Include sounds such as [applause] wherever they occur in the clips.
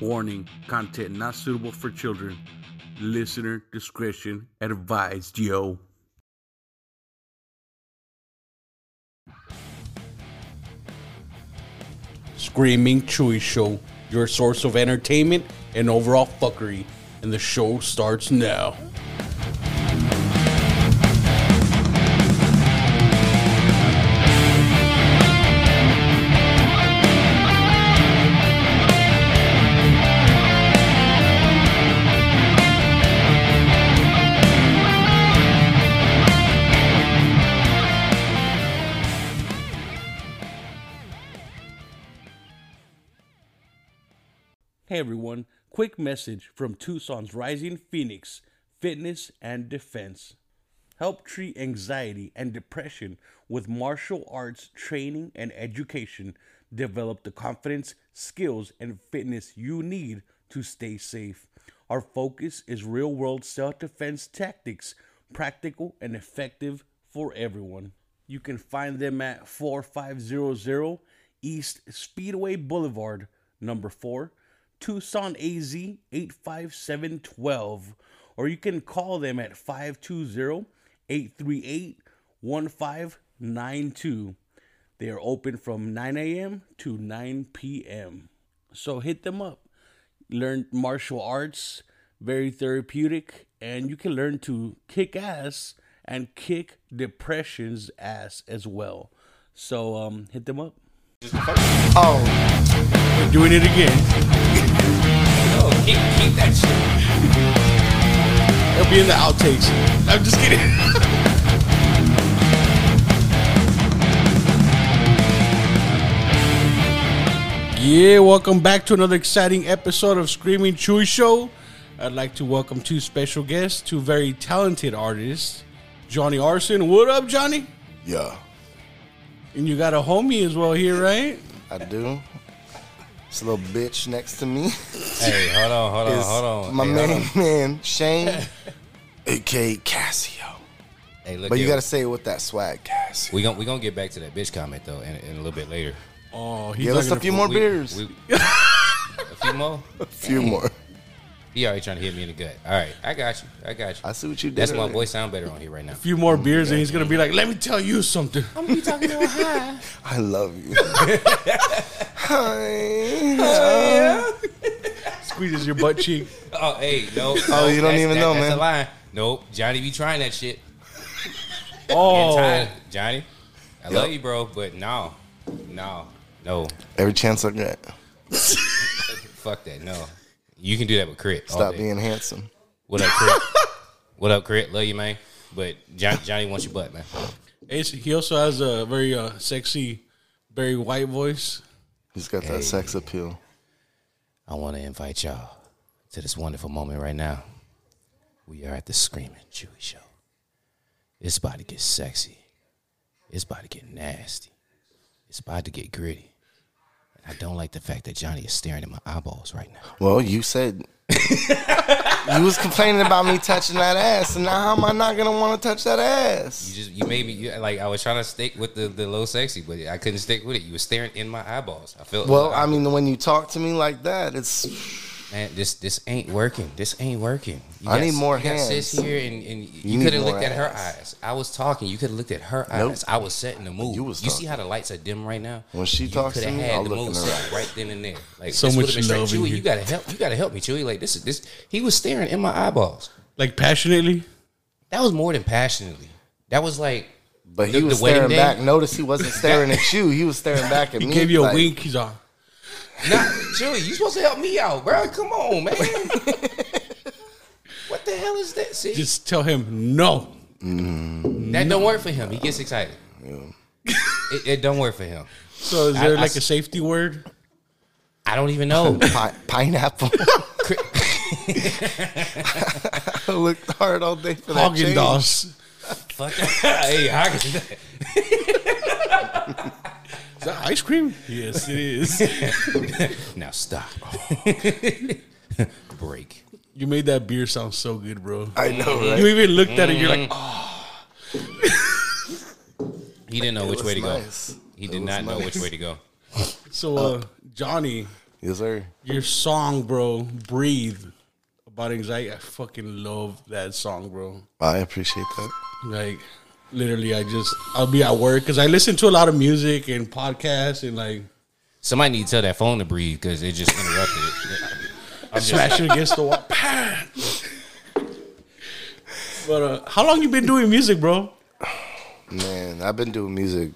Warning content not suitable for children. Listener discretion advised, yo. Screaming Chuy Show, your source of entertainment and overall fuckery. And the show starts now. Hey everyone, quick message from Tucson's Rising Phoenix Fitness and Defense. Help treat anxiety and depression with martial arts training and education. Develop the confidence, skills, and fitness you need to stay safe. Our focus is real world self defense tactics, practical and effective for everyone. You can find them at 4500 East Speedway Boulevard, number 4. Tucson AZ 85712, or you can call them at 520 838 1592. They are open from 9 a.m. to 9 p.m. So hit them up. Learn martial arts, very therapeutic, and you can learn to kick ass and kick depression's ass as well. So um, hit them up. Oh, We're doing it again. Oh, keep, keep that shit. It'll be in the outtakes. I'm just kidding. yeah, welcome back to another exciting episode of Screaming Chuy Show. I'd like to welcome two special guests, two very talented artists. Johnny Arson. What up, Johnny? yeah, And you got a homie as well here, right? I do. This little bitch next to me Hey, hold on, hold on, hold on. my Hey, main on. man Shane, aka Cassio. Hey, look But you gotta say it with that swag, Cassio. We gon' we gonna get back to that bitch comment though, in, in a little bit later. Oh, he's Give us a few more We- beers. we- [laughs] a few more. a few more. He already trying to hit me in the gut. All right, I got you. I got you. I see what you did. That's why my voice sound better on here right now. A few more beers, and he's gonna be like, "Let me tell you something." I'm gonna be talking real [laughs] high. I love you. [laughs] Hi. Squeezes your butt cheek. Oh, hey, no. Oh, no, you don't that's- even that- know, that's man. a lie. Nope, Johnny be trying that shit. Oh, Tired. Johnny, I love you, bro, but no, no, no. Every chance I get. [laughs] Fuck that. No, you can do that with crit. Stop being handsome. What up, Crit? [laughs] what up, Crit? Love you, man. But Johnny, Johnny wants your butt, man. It's, he also has a very uh, sexy, very white voice. He's got that sex appeal. I want to invite y'all to this wonderful moment right now. We are at the Screaming Chuy Show. It's about to get sexy. It's about to get nasty. It's about to get gritty. I don't like the fact that Johnny is staring at my eyeballs right now. Well, you said you was complaining about me touching that ass, and now how am I not gonna want to touch that ass? You just you made me you, like I was trying to stick with the the low sexy, but I couldn't stick with it. You were staring in my eyeballs. I felt Well, I mean, when you talk to me like that, it's Man, this this ain't working. This ain't working. You I need more you got sis here, and, and you, need could have more looked at her eyes. I was talking. You could have looked at her Nope. eyes. I was setting the mood. You was You, was see how the lights are dim right now? When she you talks to me, had I'll the look mood her set right then and there. Like So much been love Chuy, here. you gotta help. You gotta help me, Chuy. Like this is this. He was staring in my eyeballs. Like passionately. That was more than passionately. That was like. But he The- the was wedding staring day? back. Notice he wasn't [laughs] staring at you. He was staring back at He me. He gave you a like, wink. He's on. Nah, Chuy, you supposed to help me out, bro. Come on, man. what the hell is that? See, Just tell him no. Mm-hmm. That don't work for him. He gets excited. It, it don't work for him. So is I- there I like s- a safety word? I don't even know. [laughs] Pi- pineapple. [laughs] [laughs] I looked hard all day for that. Haagen change. Dazs. Fuck. hey, how can Is that ice cream? Yes, it is. [laughs] now stop. [laughs] Break. you made that beer sound so good, bro. I know, right? You even looked at it. You're like, oh, He didn't know which way to go. He It did was not know which way to go. [laughs] so uh, Johnny. Yes, sir. Your song, bro, breathe about anxiety. I fucking love that song, bro. I appreciate that. Like, literally, I just I'll be at work because I listen to a lot of music and podcasts and like Somebody need to tell that phone to breathe because it just interrupted it. I'm just, smashing against the wall. but uh, how long you been doing music, bro? Man, I've been doing music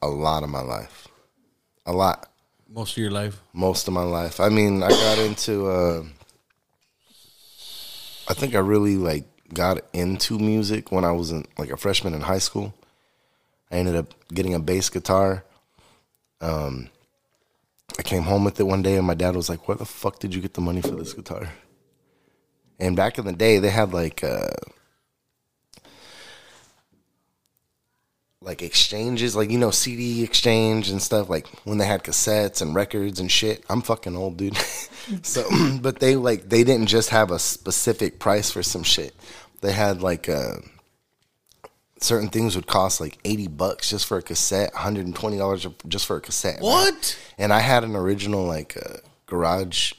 a lot of my life. A lot. Most of your life. Most of my life. I mean, I got into uh I think I really like got into music when I was in like a freshman in high school. I ended up getting a bass guitar. Um I came home with it one day and my dad was like, "Where the fuck did you get the money for this guitar?" And back in the day, they had like uh like exchanges, like you know CD exchange and stuff, like when they had cassettes and records and shit. I'm fucking old, dude. [laughs] so, [clears throat] but they like they didn't just have a specific price for some shit. They had like uh, certain things would cost like 80 bucks just for a cassette, 120 dollars just for a cassette. man. What? And I had an original like uh, garage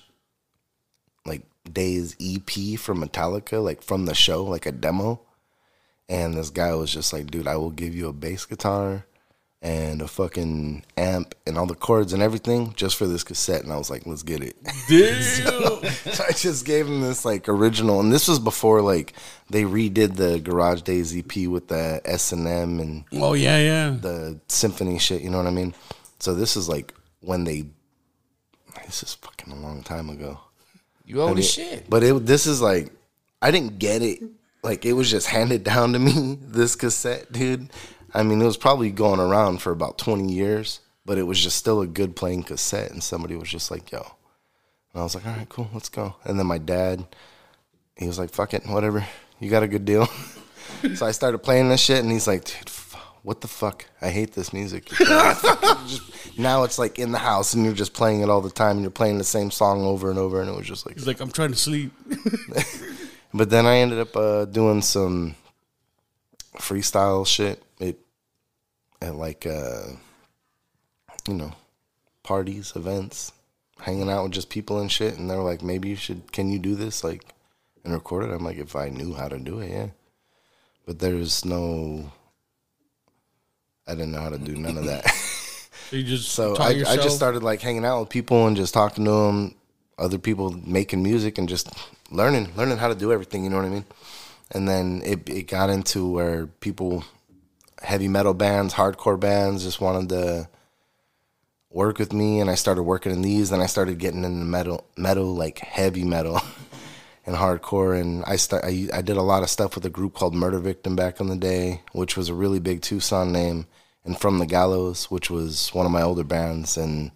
like days EP from Metallica, like from the show, like a demo. And this guy was just like, dude, I will give you a bass guitar and a fucking amp and all the chords and everything just for this cassette. And I was like, let's get it. Damn. [laughs] so I just gave him this like original, and this was before like they redid the Garage Days EP with the S and M and oh yeah, yeah. the symphony shit. You know what I mean? So this is like when they. This is fucking a long time ago. you old I mean, as shit. But it this is like I didn't get it. Like it was just handed down to me. This cassette, dude. I mean, it was probably going around for about twenty years, but it was just still a good playing cassette. And somebody was just like, "Yo," and I was like, "All right, cool, let's go." And then my dad, he was like, "Fuck it, whatever. You got a good deal." [laughs] so I started playing this shit, and he's like, "Dude." f- What the fuck? I hate this music. Just- [laughs] now it's like in the house and you're just playing it all the time and you're playing the same song over and over and it was just like He's like, I'm trying to sleep. [laughs] but then I ended up uh, doing some freestyle shit. At like uh, you know parties, events, hanging out with just people and shit. And they're like, maybe you should. Can you do this like and record it? I'm like, if I knew how to do it, yeah. But there's no. I didn't know how to do none of that. [laughs] So you just So I, I just started like hanging out with people and just talking to them, other people making music and just learning, learning how to do everything. You know what I mean? And then it it got into where people, heavy metal bands, hardcore bands, just wanted to work with me, and I started working in these. Then I started getting into metal, metal like heavy metal. [laughs] And hardcore, and I start. I, I did a lot of stuff with a group called Murder Victim back in the day, which was a really big Tucson name and From the Gallows, which was one of my older bands. And,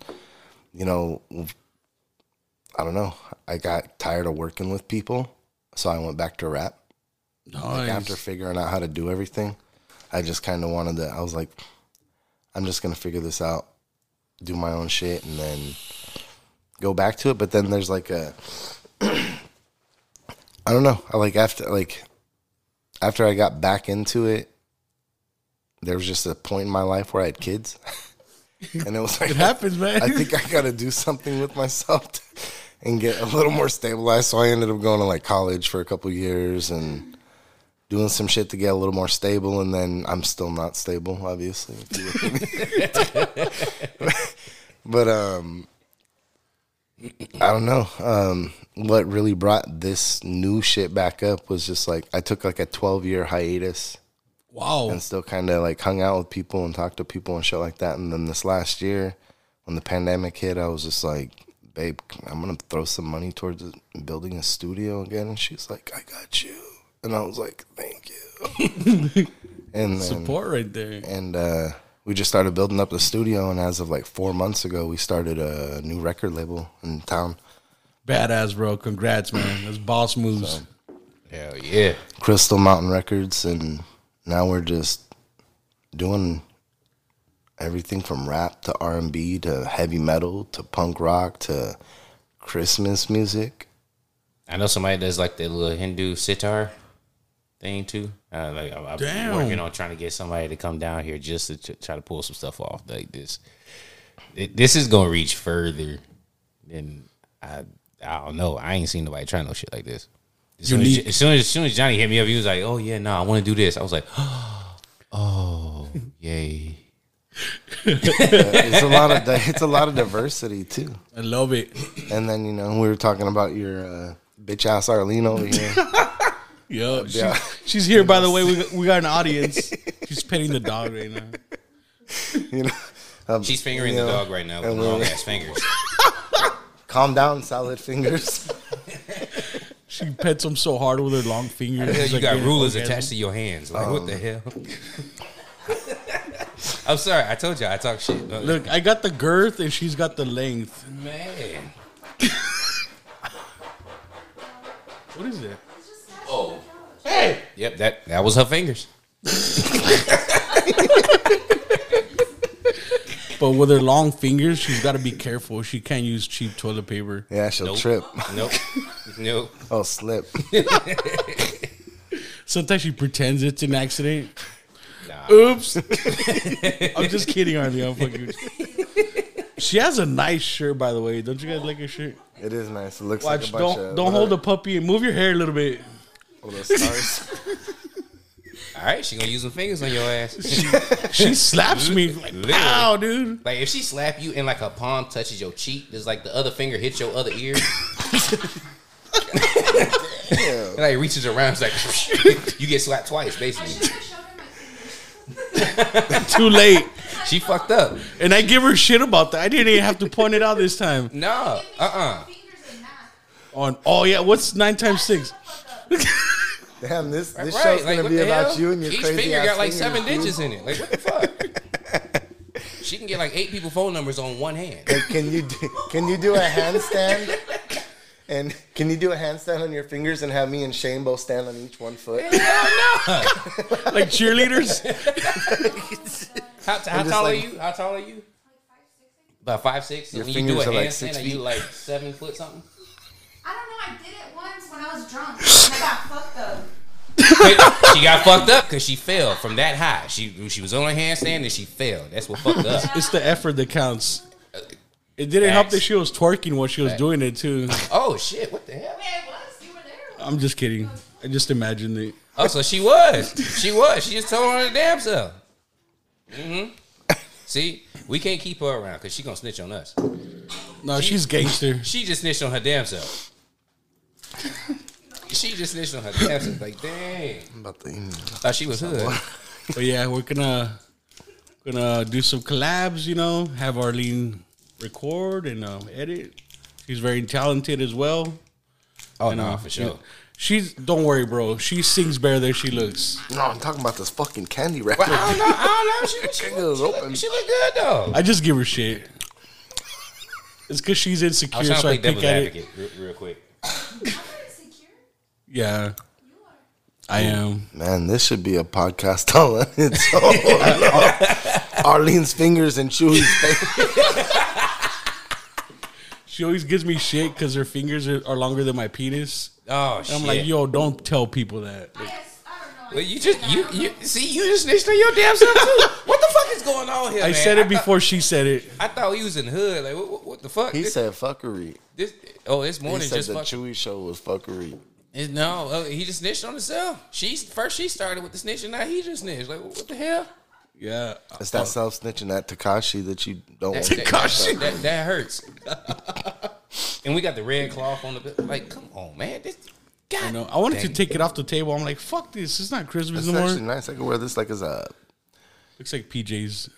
you know, I don't know. I got tired of working with people, so I went back to rap. Like Nice. after figuring out how to do everything, I just kind of wanted to, I was like, I'm just going to figure this out, do my own shit, and then go back to it. But then there's like a, [clears throat] I don't know. I like after, like, after I got back into it, there was just a point in my life where I had kids. [laughs] and it was like, It happens, man. I think I got to do something with myself to, [laughs] and get a little more stabilized. So I ended up going to like college for a couple years and doing some shit to get a little more stable. And then I'm still not stable, obviously. if you look at me. but um, I don't know. Um, what really brought this new shit back up was just like I took like a 12 year hiatus wow. and still kind of like hung out with people and talked to people and shit like that. And then this last year, when the pandemic hit, I was just like, "Babe, I'm gonna throw some money towards building a studio again." And she's like, "I got you," and I was like, "Thank you." [laughs] and then, Support right there. and uh, we just started building up the studio. And as of like four months ago, we started a new record label in town, Badass, bro. Congrats, man. That's boss moves. Hell yeah. Crystal Mountain Records, and now we're just doing everything from rap to R and B to heavy metal to punk rock to Christmas music. I know somebody does like the little Hindu sitar thing too. Uh, like I- I've been working on trying to get somebody to come down here just to ch- try to pull some stuff off like this. it- this is gonna reach further than I. I don't know. I ain't seen nobody try no shit like this. As soon as, Unique. as soon as, as soon as Johnny hit me up, he was like, "Oh yeah, no, I want to do this." I was like, [gasps] "Oh, yay!" it's a lot of di- it's a lot of diversity too. I love it. And then you know we were talking about your uh, bitch ass Arlene over here. [laughs] Yo, she- yeah. [laughs] she's here. By the way, we got, we got an audience. She's petting the dog right now. you know, um, She's fingering you the dog right now with and long we're- ass fingers. [laughs] Calm down, solid fingers. [laughs] She pets him so hard with her long fingers. Hell, It's you like got getting rulers orgasm. attached to your hands. Like what the hell? I'm sorry. I told you I talk shit. Uh, Look, I got the girth and she's got the length. man. What is it? Hey. Yep that that was her fingers. But with her long fingers, she's got to be careful. She can't use cheap toilet paper. Yeah, she'll Nope. trip. Nope. nope. [laughs] Oh, slip. [laughs] Sometimes she pretends it's an accident. Nah. Oops. [laughs] I'm just kidding, Arlie. I'm fucking. with you. She has a nice shirt, by the way. Don't you guys like her shirt? It is nice. It looks Watch, like a bunch don't of don't hold the puppy and move your hair a little bit. All those stars. All right, she gonna use some fingers on your ass. She slaps me [laughs] like, Literally. wow, dude. like if she slap you and like her palm touches your cheek, there's like the other finger hits your other ear. And [laughs] like reaches around, it's like [laughs] you get slapped twice, basically. Too late. She fucked up. And I give her shit about that. I didn't even have to point it out this time. No, uh, uh On oh yeah, what's nine times six? Damn, this this Right, show's like gonna what be about hell? you and your Each crazy finger ass got like seven dude. digits in it. Like what the fuck? [laughs] she can get like eight people phone numbers on one hand. Like, can you do, can you do a handstand? And can you do a handstand on your fingers and have me and Shane both stand on each one foot? [laughs] Like cheerleaders? How, how tall like- are you? How tall are you? About five six. Your when you do a fingers are like handstand, six are you like seven foot something? I don't know. I did it once when I was drunk and I got fucked up. she got fucked up because she fell from that high. She she was on a handstand and she fell. That's what fucked up. It's the effort that counts. It didn't help that she was twerking while she was doing it too. Oh shit! What the hell? Wait, I was. You were there. I'm just kidding. I just imagined it. Oh, so she was. She was. She just told on her damn self. Mm-hmm. See, we can't keep her around because she gonna snitch on us. No, she's gangster. She just snitched on her damn self. She just snitched on her damn self. Like, dang. I'm about to, Thought she was hood. [laughs] But yeah, we're gonna gonna do some collabs. You know, have Arlene record and um, edit. She's very talented as well. Oh, And, no, uh, for sure. know, She's don't worry, bro. She sings better than she looks. no, I'm talking about this fucking candy wrapper. Well, I don't know. I don't know. She, [laughs] she, It was she, look, open. she look good, though. I just give her shit. It's because she's I was insecure, trying to so I pick devil's at it. advocate real, real quick. [laughs] Insecure? Yeah, I am. Man, this should be a podcast all on its [laughs] own. [laughs] Arlene's fingers and Chuy's face. [laughs] She always gives me shit because her fingers are, are longer than my penis. Oh, And shit. I'm like, yo, don't tell people that. I. I don't know. Well, you just you you see you just snitched on your damn self too. What the fuck is going on here? I man? said it thought- before she said it. I thought he was in the hood. Like what, what, what the fuck? He this, said fuckery. this oh it's more He than said just the fuck. Chuy show was fuckery. It, no, uh, he just snitched on himself. She first she started with the snitching. Now he just snitched. Like what the hell? Yeah. It's that self snitching, that Tekashi that you don't That, want. that, that, that hurts. [laughs] and we got the red cloth on the. Like come on, man. This God. I know. I wanted to take it off the table. I'm like, fuck this. It's not Christmas It's no actually more. nice. I could wear this like as a. Looks like PJs.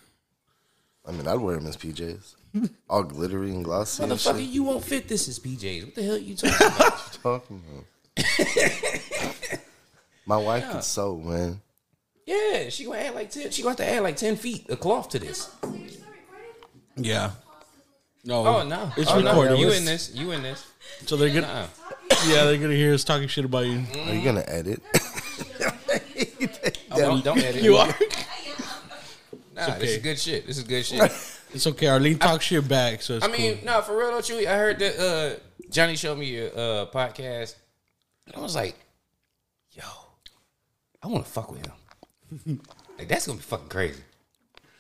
I mean, I'd wear them as PJs, all glittery and glossy Motherfucker, shit. you won't fit this as PJs. What the hell are you talking about? [laughs] Talking about. My wife could sew, man. yeah, she gonna add like ten. She gonna have to add like ten feet of cloth to this. So you're still recording? Yeah. No. Oh no, It's oh, no. recorded. You in this? You in this? So they're gonna, Nuh-uh. yeah, they're gonna hear us talking shit about you. Are you gonna edit? Don't, don't edit. [laughs] You are. Nah, this okay. is good shit. This is good shit. [laughs] It's okay. Arlene talks shit back, so it's I mean, cool. no, for real don't you? I heard that uh, Johnny showed me a uh, podcast, and I was like, "Yo, I want to fuck with him. [laughs] like that's gonna be fucking crazy."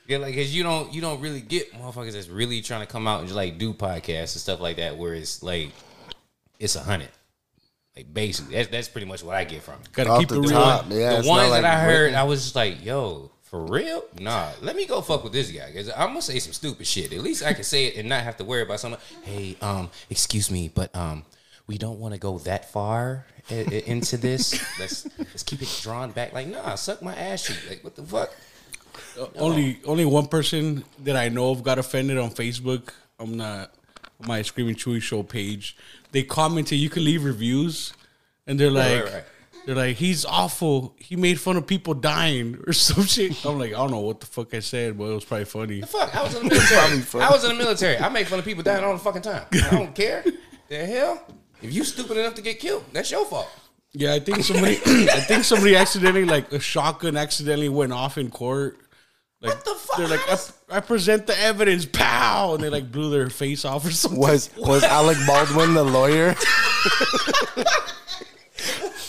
Yeah, like cause you don't you don't really get motherfuckers that's really trying to come out and just like do podcasts and stuff like that where it's like it's a hundred. Like basically, that's that's pretty much what I get from it. Gotta Off keep the it real. top, yeah. the ones like that I heard, written. I was just like, yo, for real? Nah, let me go fuck with this guy because I'm gonna say some stupid shit. At least I can say it and not have to worry about someone. Hey, um, excuse me, but um, we don't want to go that far into this. let's let's keep it drawn back. Like, nah, suck my ass cheek. Like, what the fuck? Uh, only only one person that I know of got offended on Facebook. I'm not on my Screaming Chuy Show page. They commented you can leave reviews, and they're like, right, right. they're like, he's awful. He made fun of people dying [laughs] or some shit. I'm like, I don't know what the fuck I said, but it was probably funny. The Fuck, I was in the military. [laughs] I was in the military. I make fun of people dying all the fucking time. I don't care. The hell? If you stupid enough to get killed, that's your fault. Yeah, I think somebody, [coughs] [coughs] I think somebody accidentally like a shotgun accidentally went off in court. Like What the fuck? they're like, I, I present the evidence, pow, and they like blew their face off or something. Was [laughs] was Alec Baldwin the lawyer? [laughs]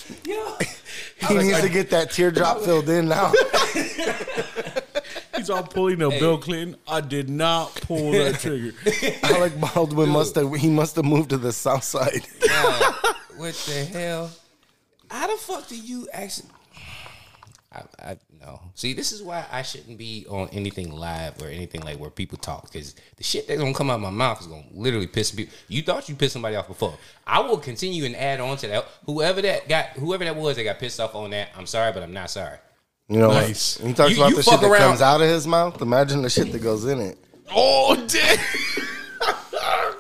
[laughs] yeah. he needs to get that teardrop filled in now. He's all pulling a Bill Clinton. I did not pull that [laughs] trigger. Alec Baldwin must have he must have moved to the south side. [laughs] God, what the hell? How the fuck do you actually? I, I no. See, this is why I shouldn't be on anything live or anything like where people talk because the shit that's gonna come out of my mouth is gonna literally piss people. You thought you pissed somebody off before. I will continue and add on to that. Whoever that got, whoever that was that got pissed off on that, I'm sorry, but I'm not sorry. You know, Nice. he talks You- about you the fuck shit that around- comes out of his mouth. Imagine the shit that goes in it. Oh, damn. [laughs]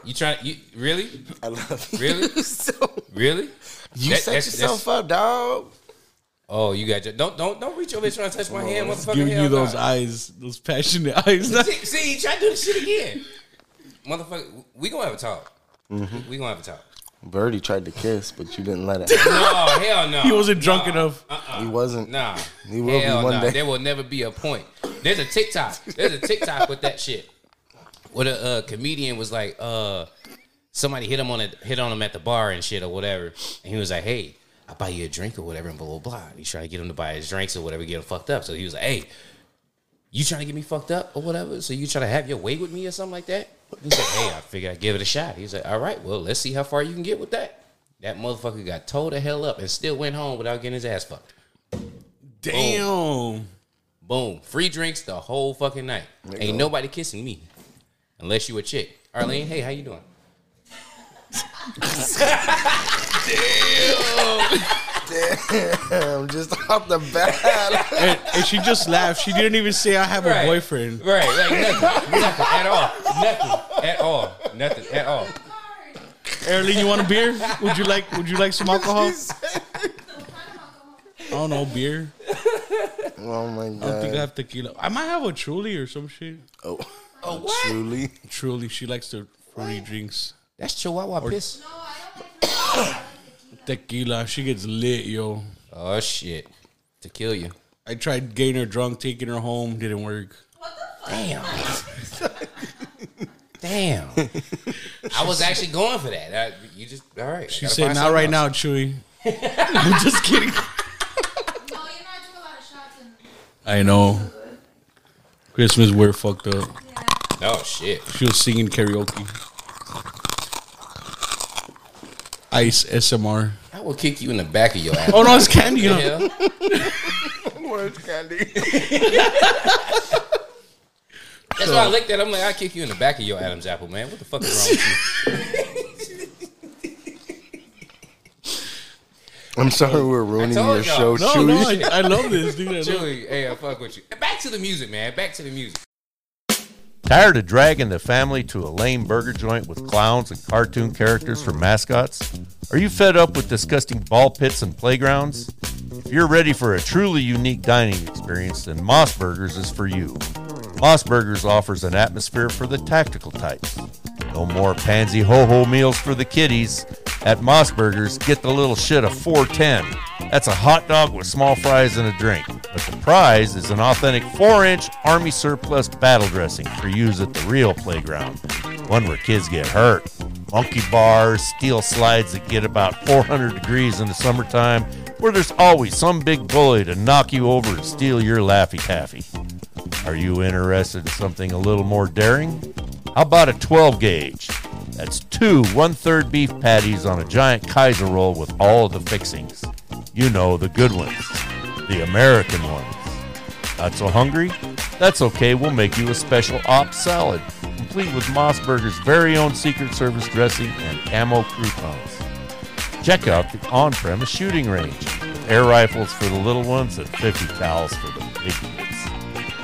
You trying? You really? I love you. Really? [laughs] so, Really? you That- set that's- yourself that's- up, dog. Oh, you got your, don't don't don't reach over here trying to touch my hand, oh, motherfucker. Giving you those nah. eyes, those passionate eyes. See, see, you try to do the shit again, motherfucker. We gonna have a talk. Mm-hmm. We gonna have a talk. Birdie tried to kiss, but you didn't let it. [laughs] No, hell no. he wasn't drunk Nah. enough. He wasn't. Nah, He will be hell one nah. day. There will never be a point. There's a TikTok. There's a TikTok with that shit. Where the uh, comedian was like, uh, somebody hit him on it, hit on him at the bar and shit or whatever, and he was like, "Hey, I'll buy you a drink or whatever," and blah blah blah. And he's trying to get him to buy his drinks or whatever, get him fucked up. So he was like, "Hey, you trying to get me fucked up or whatever? So you trying to have your way with me or something like that?" He's like, "Hey, I figured I'd give it a shot." He's like, "All right, well, let's see how far you can get with that." That motherfucker got towed the hell up and still went home without getting his ass fucked. Damn. Boom. Free drinks the whole fucking night. Ain't nobody kissing me. Unless you a chick. Arlene, hey, how you doing? [laughs] Damn, just off the bat. And, and she just laughed. She didn't even say I have Right. a boyfriend. Right, like nothing. nothing at all. Nothing at all. Nothing at all. Arlene, you want a beer? Would you like Would you like some alcohol? I don't know, beer. oh my god. I don't think I god. have tequila. I might have a Truly or some shit. Oh, Oh, what? truly. Truly, she likes the fruity drinks. That's Chihuahua piss. No, I don't like Tequila, she gets lit, yo. Oh, shit. To kill you. I tried getting her drunk, taking her home, didn't work. What the fuck? Damn. [laughs] Damn. I was actually going for that. I, you just, all right. I She said, "Not right else." now, Chuy." [laughs] I'm just kidding. No, you know I took a lot of shots and I know. Christmas, we're fucked up. Oh, shit. She was singing karaoke. Ice SMR. I will kick you in the back of your ass. Oh no, it's candy. You know. Where's [laughs] candy? [laughs] That's why I looked at him like, I'll kick you in the back of your Adam's apple, man. What the fuck is wrong with you? I'm sorry we're ruining your show, No, Chuy. no, I, I love this, dude. I Chuy, hey, I fuck with you. Back to the music, man. Back to the music. Tired of dragging the family to a lame burger joint with clowns and cartoon characters for mascots? Are you fed up with disgusting ball pits and playgrounds? If you're ready for a truly unique dining experience, then Moss Burgers is for you. Moss Burgers offers an atmosphere for the tactical types. No more pansy ho ho meals for the kiddies. At Moss Burgers, get the little shit of 410. That's a hot dog with small fries and a drink. But the prize is an authentic 4 inch Army surplus battle dressing for use at the real playground. One where kids get hurt. Monkey bars, steel slides that get about 400 degrees in the summertime, where there's always some big bully to knock you over and steal your Laffy Taffy. Are you interested in something a little more daring? How about a 12 gauge? That's two one third beef patties on a giant Kaiser roll with all the fixings. You know, the good ones, the American ones. Not so hungry? That's okay, we'll make you a special op salad, complete with Mossburger's very own Secret Service dressing and ammo croutons. Check out the on premise shooting range air rifles for the little ones and 50 cals for the big kids.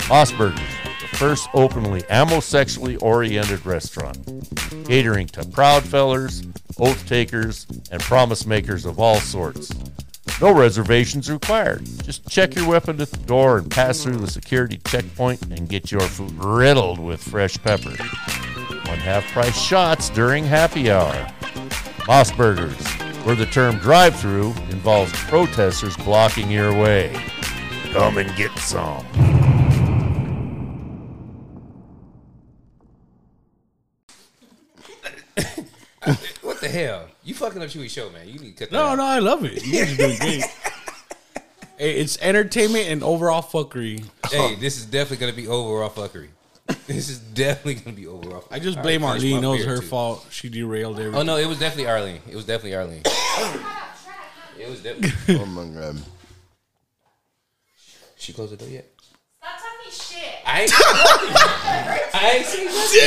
Mossburgers, first openly ammo sexually oriented restaurant, catering to proud fellers, oath takers, and promise makers of all sorts. No reservations required. Just check your weapon at the door and pass through the security checkpoint and get your food riddled with fresh pepper. One half price shots during happy hour. Moss Burgers, where the term drive through involves protesters blocking your way. Come and get some. Hell? You fucking up Chuy show, man. You need to cut that No, out. no, I love it. You guys are doing great. [laughs] hey, it's entertainment and overall fuckery. Hey, this is definitely gonna be overall fuckery. [laughs] This is definitely gonna be overall. I just blame right, finish Arlene. my It was beer, her too. fault. She derailed everything. Oh no, it was definitely Arlene. It was definitely Arlene. [coughs] It was definitely. [laughs] Oh my god. she closed the door yet? Stop talking shit. I ain't. I ain't seen nothing.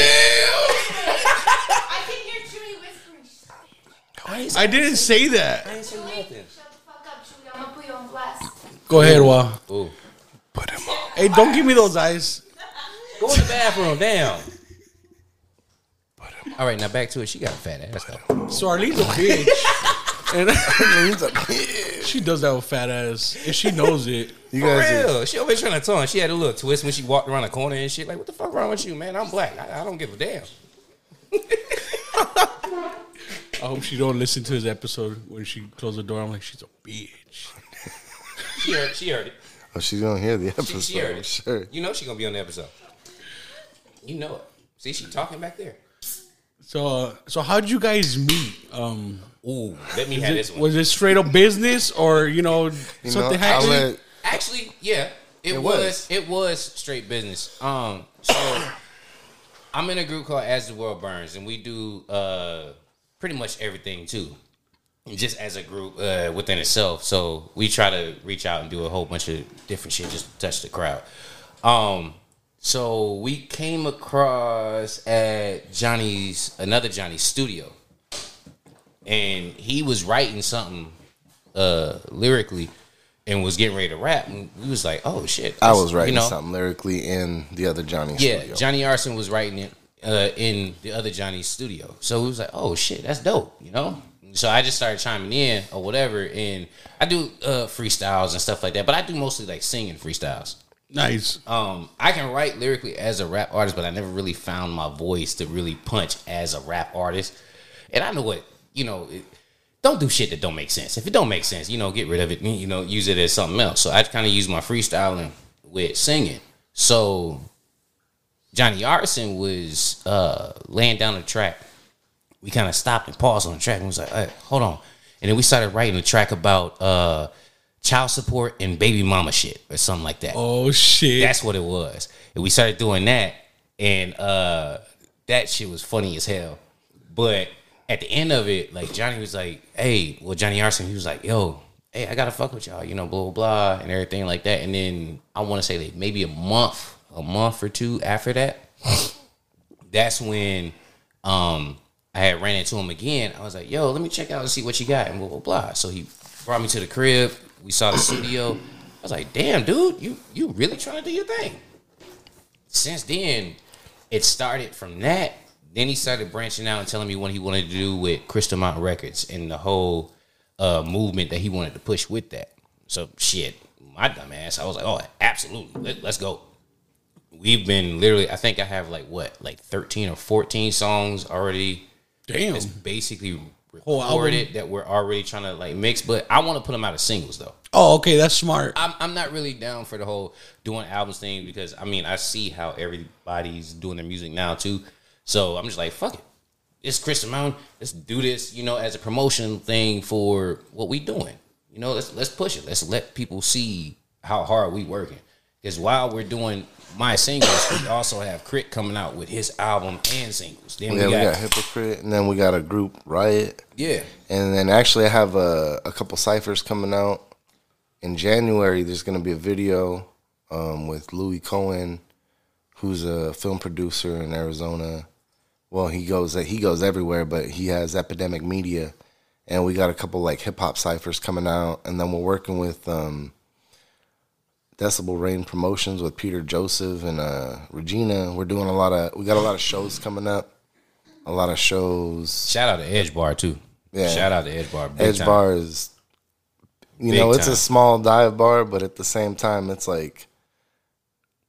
I can hear Chuy whispering. Shut I I didn't say that. I ain't seen nothing. the fuck up, Chuy. Put you on. Go ahead, Wa. Ooh. Hey, don't give me those eyes. Go in the bathroom. Damn. All right, now back to it. She got a fat ass though. So Arlene's a bitch. [laughs] and she does that with fat ass. And she knows it. You For guys, are, real. She always trying to taunt. She had a little twist when she walked around the corner and shit. Like, what the fuck wrong with you, man? I'm black. I, I don't give a damn. [laughs] I hope she don't listen to his episode when she closed the door. I'm like, she's a bitch. She heard. She heard it. oh, she's gonna hear the episode. she heard it. Sure. You know she's gonna be on the episode. You know it. See, she talking back there. So, uh, so how did you guys meet? Um, Ooh, let me have it- this one. was it straight up business or you know You something I'll happened? let, Actually, yeah, it, It was. was. It was straight business. Um, so I'm in a group called As the World Burns, and we do uh pretty much everything too, just as a group uh, within itself. So we try to reach out and do a whole bunch of different shit just to touch the crowd. Um, so we came across at Johnny's another Johnny's studio, and he was writing something uh lyrically and was getting ready to rap and we was like oh shit I was writing you know, something lyrically in the other Johnny yeah studio. johnny arson was writing it uh in the other johnny's studio so we was like oh shit that's dope you know so i just started chiming in or whatever and i do uh freestyles and stuff like that but i do mostly like singing freestyles Nice. um, I can write lyrically as a rap artist, but I never really found my voice to really punch as a rap artist. And I know what you know. It, don't do shit that don't make sense. If it don't make sense, you know, get rid of it. You know, use it as something else. So I kind of use my freestyling with singing. So Johnny Arson was uh, laying down the track. We kind of stopped and paused on the track and was like, hey, "Hold on," and then we started writing a track about uh, child support and baby mama shit or something like that. Oh shit. That's what it was. And we started doing that, and uh, that shit was funny as hell. But at the end of it, like Johnny was like, "Hey, well, Johnny Arson," he was like, "Yo, hey, I gotta fuck with y'all," you know, blah blah blah, and everything like that. And then I want to say like maybe a month, a month or two after that, that's when um I had ran into him again. I was like, "Yo, let me check out and see what you got," and blah blah blah. So he brought me to the crib. We saw the studio. I was like, "Damn, dude, you you really trying to do your thing?" Since then, it started from that. Then he started branching out and telling me what he wanted to do with Crystal Mountain Records and the whole uh, movement that he wanted to push with that. So shit, my dumb ass, I was like, "Oh, absolutely, Let, let's go." We've been literally, I think I have like what, like thirteen or fourteen songs already Damn. it's basically recorded that we're already trying to like mix. But I want to put them out as singles though. Oh, okay, that's smart. I'm, I'm not really down for the whole doing albums thing because I mean I see how everybody's doing their music now too. So I'm just like fuck it. It's Crystal Mountain. Let's do this, you know, as a promotion thing for what we doing. You know, let's let's push it. Let's let people see how hard we working. Because while we're doing my singles, we also have Crit coming out with his album and singles. Then Yeah, we got, Hypocrite, and then we got a group Riot, yeah, and then actually I have a, a couple ciphers coming out in January. There's gonna be a video um, with Louis Cohen, who's a film producer in Arizona. Well, he goes he goes everywhere, but he has Epidemic Media, and we got a couple like hip hop ciphers coming out, and then we're working with um, Decibel Rain Promotions with Peter Joseph and uh, Regina. We're doing a lot of we got a lot of shows coming up, a lot of shows. shout out to Edge Bar too. Yeah. shout out to Edge Bar. Edge time. Bar is, you Big know, it's time. a small dive bar, but at the same time, it's like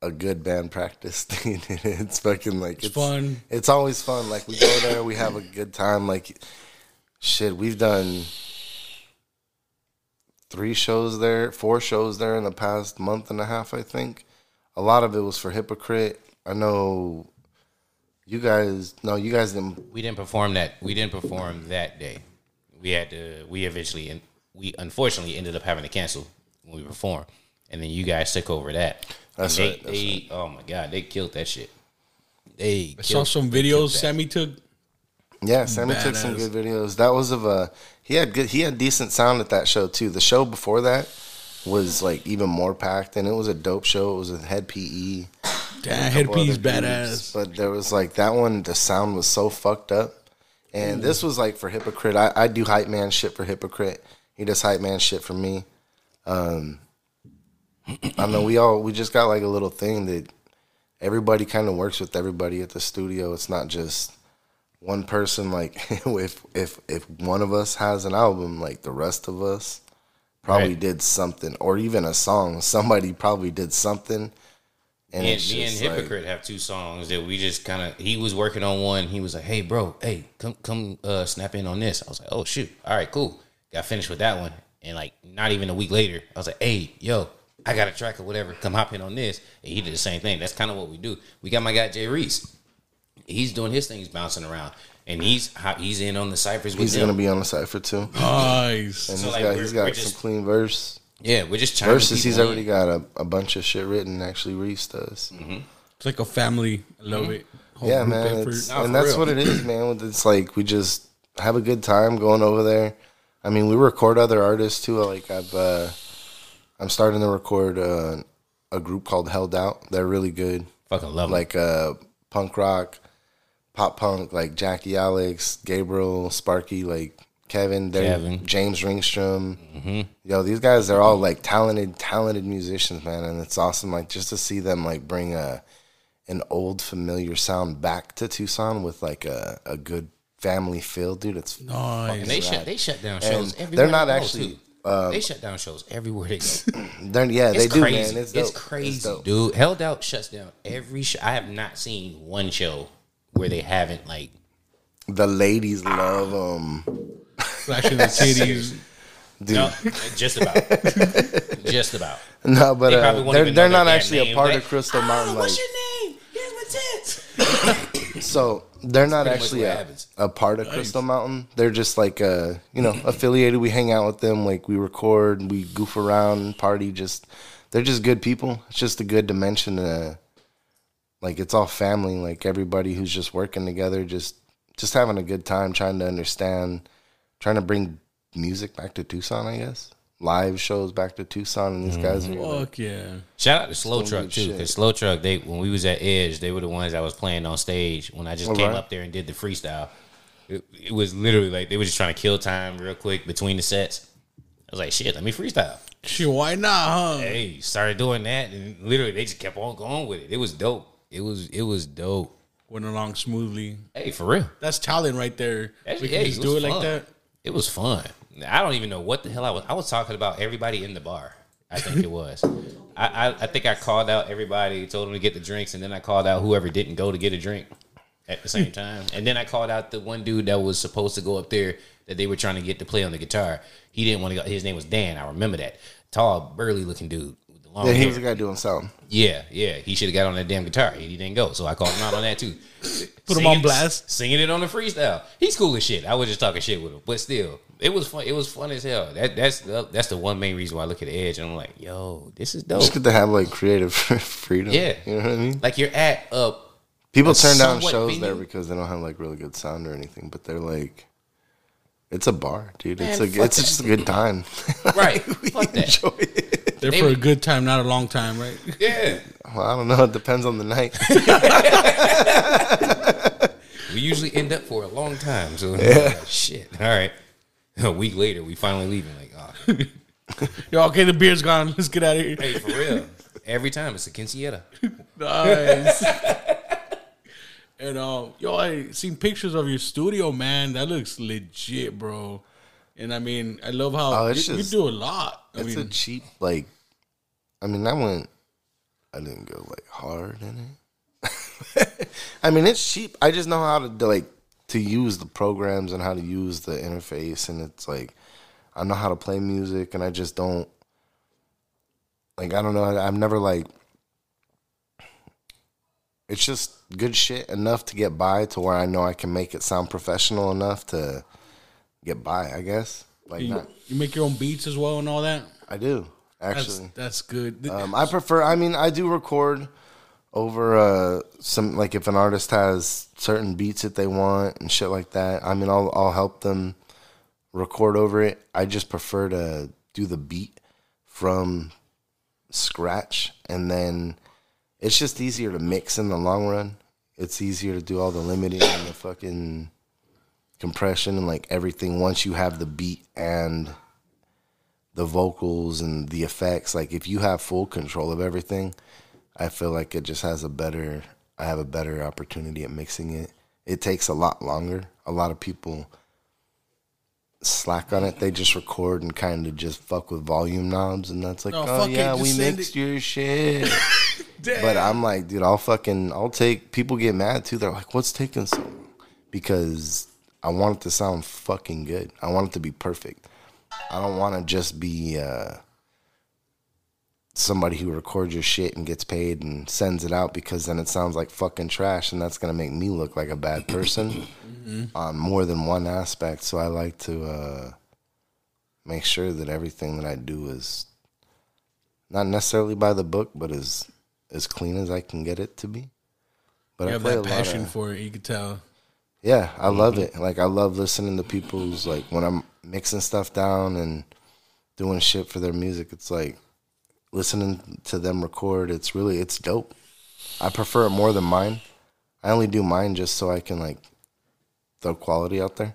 a good band practice [laughs] thing. it's fucking like it's, fun. It's always fun. Like we go there, we have a good time. Like shit, we've done three shows there, four shows there in the past month and a half, I think. A lot of it was for Hypocrite. I know you guys. No, you guys didn't. We didn't perform that. We didn't perform that day. We had to. We eventually, and we unfortunately ended up having to cancel when we performed, and then you guys took over that. That's And they, right, that's they, oh my god, they killed that shit. They I saw some videos that. Sammy took. Yeah, Sammy took some good videos. That was of a he had good he had decent sound at that show too. The show before that was like even more packed and it was a dope show. It was a head PE. Headpiece other dudes, badass. But there was like that one, the sound was so fucked up. And this was like for Hypocrite. I, I do hype man shit for Hypocrite. He does hype man shit for me. Um I know we all we just got like a little thing that everybody kind of works with everybody at the studio. It's not just one person like [laughs] if if if one of us has an album, like the rest of us probably Right. did something or even a song. Somebody probably did something. And Me and, me and just like- Hypocrite have two songs that we just kind of. He was working on one. He was like, "Hey, bro, hey, come come uh, snap in on this." I was like, "Oh shoot, all right, cool." Got finished with that one, and like not even a week later, I was like, "Hey, yo, I got a track or whatever. Come hop in on this." And he did the same thing. That's kind of what we do. We got my guy Jay Reese. He's doing his thing. He's bouncing around, and he's he's in on the ciphers with He's them. gonna be on the cipher too. Nice. And So, he's like, got he's got we're some just- clean verse. yeah, we're just chiming Verses he's people already got a, a bunch of shit written. Actually, Reese does. It's like a family. I love it. Whole Yeah, man. Nah, and that's real. what it is, man. It's like we just have a good time going over there. I mean, we record other artists too. Like I've, uh, I'm starting to record uh, a group called Held Out. They're really good. Fucking love him. Like uh, punk rock, pop punk, like Jackie Alex, Gabriel, Sparky, like Kevin, Kevin. James Ringstrom. Mm-hmm. Yo, these guys they're all like talented, talented musicians, man, and it's awesome. Like just to see them like bring a an old familiar sound back to Tucson with like a, a good family feel, dude. It's Nice. And they shut rad. they shut down shows And everywhere. they're not they actually, too. Um, they shut down shows everywhere they go. [clears throat] they're yeah, It's they do, crazy. man. It's, It's, crazy, dope. dude. Held Out shuts down every show. I have not seen one show where they haven't like. The ladies love them, Flashing the [laughs] titties. dude. No, just about, just about. [laughs] No, but they uh, they're, they're not damn actually a part They- of Crystal Mountain. Like, What's your name? Here's my tits. [laughs] so they're not actually a, a part of Crystal Mountain. They're just like uh, you know, affiliated. We hang out with them. Like we record, we goof around, party. Just they're just good people. It's just a good dimension. Uh, like it's all family. Like everybody who's just working together, just just having a good time, trying to understand, trying to bring music back to Tucson. I guess live shows back to Tucson, and these guys Mm-hmm. are Fuck yeah. Shout out to Slow Truck too, because Slow Truck, they when we was at Edge, they were the ones that was playing on stage when I just Oh, came right. up there and did the freestyle. It, it was literally like they were just trying to kill time real quick between the sets. I was like, shit, let me freestyle. Shit, why not, huh? Hey, started doing that, and literally they just kept on going with it. It was dope. It was it was dope. Went along smoothly. Hey, for real, That's talent right there. That's- we can just it do it like fun. that. it was fun. I don't even know what the hell I was. I was talking about everybody in the bar. I think it was. I, I I think I called out everybody, told them to get the drinks, and then I called out whoever didn't go to get a drink at the same [laughs] time. And then I called out the one dude that was supposed to go up there that they were trying to get to play on the guitar. He didn't want to go. His name was Dan. I remember that. Tall, burly looking dude. The the long Yeah, he hair. was the guy doing something. Yeah, yeah. He should have got on that damn guitar. He didn't go, so I called him out on that too. Put him on blast. singing it on the freestyle. He's cool as shit. I was just talking shit with him, but still, it was fun. It was fun as hell. That that's the, that's the one main reason why I look at the edge and I'm like, yo, this is dope. Just good to have like creative [laughs] freedom. Yeah. you know what I mean. Like you're at a People turn down somewhat shows there because they don't have like really good sound or anything, but they're like, it's a bar, dude. It's Man, a it's that just a good time. right. [laughs] we Fuck that. enjoy it. They're They- for a good time, not a long time, right? [laughs] Yeah. Well, I don't know. It depends on the night. [laughs] We usually end up for a long time. So [laughs] shit. All right. A week later, we finally leaving. Like, oh, Yo, okay, the beer's gone. Let's get out of here. hey, for real. Every time it's a quinceañera. Nice. and um, yo, I seen pictures of your studio, man. That looks legit, bro. And I mean, I love how Oh, you, it's you just- do a lot. I It's a mean, cheap like. I mean, I went. I didn't go like hard in it. [laughs] I mean, it's cheap. I just know how to like to use the programs and how to use the interface, and it's like I know how to play music, and I just don't like. I don't know. I, I've never like. It's just good shit enough to get by to where I know I can make it sound professional enough to get by. I guess like you, not. you make your own beats as well and all that. I do actually. that's good. Um, I prefer. I mean, I do record over uh, some like if an artist has certain beats that they want and shit like that. I mean, I'll I'll help them record over it. I just prefer to do the beat from scratch, and then it's just easier to mix in the long run. It's easier to do all the limiting and the fucking compression and like everything once you have the beat and the vocals and the effects like if you have full control of everything i feel like it just has a better i have a better opportunity at mixing it. It takes a lot longer. A lot of people slack on it. They just record and kind of just fuck with volume knobs and that's like No, oh it, yeah we mixed it." your shit. [laughs] But i'm like dude i'll fucking i'll take people get mad too. They're like what's taking so long? Because i want it to sound fucking good i want it to be perfect I don't want to just be uh, somebody who records your shit and gets paid and sends it out because then it sounds like fucking trash and that's gonna make me look like a bad person [clears throat] on more than one aspect. So I like to uh, make sure that everything that I do is not necessarily by the book, but as as clean as I can get it to be. But you I have that passion of for it. You can tell. Yeah, I love mm-hmm. it. Like I love listening to people's like when I'm mixing stuff down and doing shit for their music. It's like listening to them record. It's really it's dope. I prefer it more than mine. I only do mine just so I can like throw quality out there.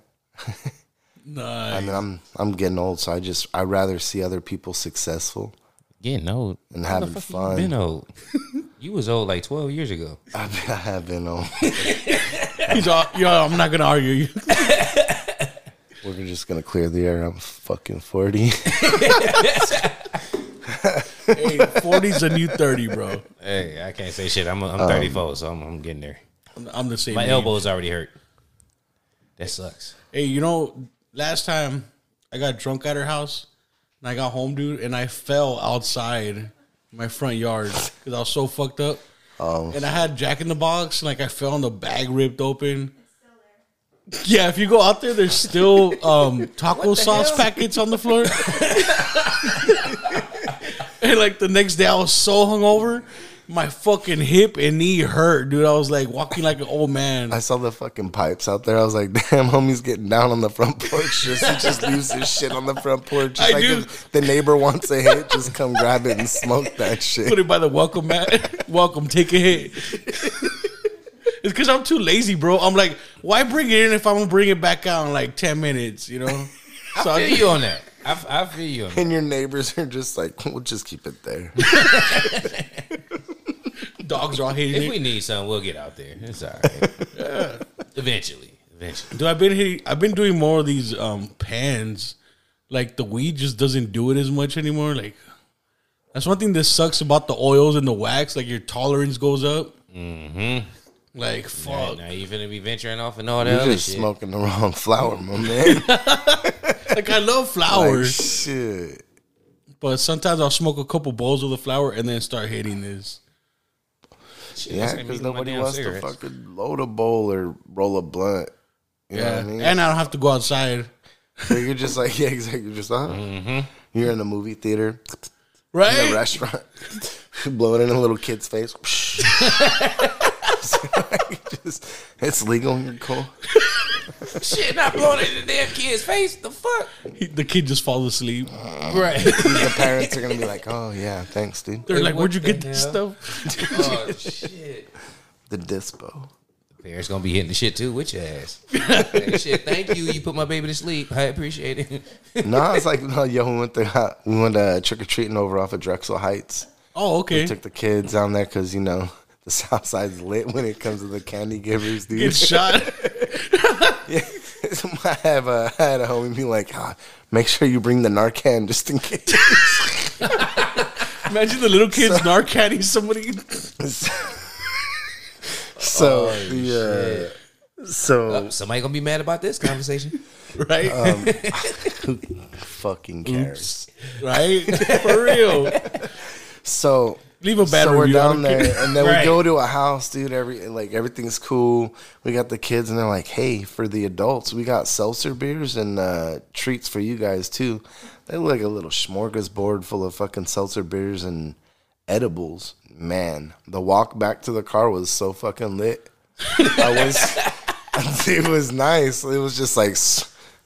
Nice. [laughs] I mean, I'm I'm getting old, so I just I rather see other people successful Getting old. and having you fun. Been old. [laughs] you was old like twelve years ago. I, [laughs] I have been on. He's all, yo, I'm not gonna argue you. [laughs] We're just gonna clear the air. I'm fucking forty. [laughs] hey, 40's a new 30, bro. Hey, I can't say shit. I'm I'm um, 34, so I'm, I'm getting there. I'm the same. My age. elbow's already hurt. That sucks. Hey, you know, last time I got drunk at her house and I got home, dude, and I fell outside my front yard because I was so fucked up. Oh. And I had Jack in the Box, and like I fell and the bag ripped open. Yeah, if you go out there, there's still [laughs] um, taco sauce packets on the floor. [laughs] [laughs] and like the next day, I was so hungover, my fucking hip and knee hurt, dude. I was like walking like an old man. I saw the fucking pipes out there. I was like, [laughs] damn, homie's getting down on the front porch. Just, he just [laughs] leaves his shit on the front porch. Just I like do. if the neighbor wants a hit, just come grab it and smoke that shit. put it by the welcome mat. [laughs] welcome, take a hit. it's because I'm too lazy, bro. I'm like, why bring it in if I'm gonna bring it back out in like ten minutes? You know. So I I feel you on that. I, I feel you. And your neighbors are just like, we'll just keep it there. Dogs are all hating If it. we need something, we'll get out there. It's all right. [laughs] Eventually. Eventually. Dude, I've been hitting, I've been doing more of these um pans. Like the weed just doesn't do it as much anymore. Like that's one thing that sucks about the oils and the wax. Like your tolerance goes up. Mm-hmm. Like fuck. Now you gonna be venturing off and all that You're other just shit. smoking the wrong flower, my man. [laughs] Like I love like, flowers. shit. but sometimes I'll smoke a couple bowls of the flower and then start hitting this. Shit, Yeah, because nobody wants cigarettes. to fucking load a bowl or roll a blunt. You know Yeah, what I mean? and I don't have to go outside. so you're just like, [laughs] yeah, exactly. You're just, uh, Mm-hmm. you're in a movie theater, right? in a restaurant, [laughs] blowing in a little kid's face. [laughs] [laughs] just, it's legal. You're cool. [laughs] Shit, not blowing it in the damn kid's face. The fuck? He- the kid just falls asleep. Right. [laughs] the parents are gonna be like, "Oh yeah, thanks, dude." They're Like, like, "Where'd you the get this hell? stuff?" oh shit. The dispo. Parents gonna be hitting the shit too with your ass. Hey, shit, thank you. You put my baby to sleep. I appreciate it. No, it's like, no, yo, we went to we went uh, trick or treating over off of Drexel Heights. Oh, okay. We Took the kids down there because you know the South Side's lit when it comes to the candy givers, dude. Get shot. [laughs] Yeah. I have a I had a homie be like, ah, make sure you bring the Narcan just in case. Imagine the little kids narcanning somebody. so the uh, so Somebody gonna be mad about this conversation. [laughs] Right? [laughs] who fucking cares? right? For real. So Leave a bad so we're down there, and then Right. we go to a house, dude. Every like everything's cool. We got the kids, and they're like, "Hey, for the adults, we got seltzer beers and uh, treats for you guys too." They look like a little smorgasbord full of fucking seltzer beers and edibles. Man, the walk back to the car was so fucking lit. I was, [laughs] it was nice. It was just like.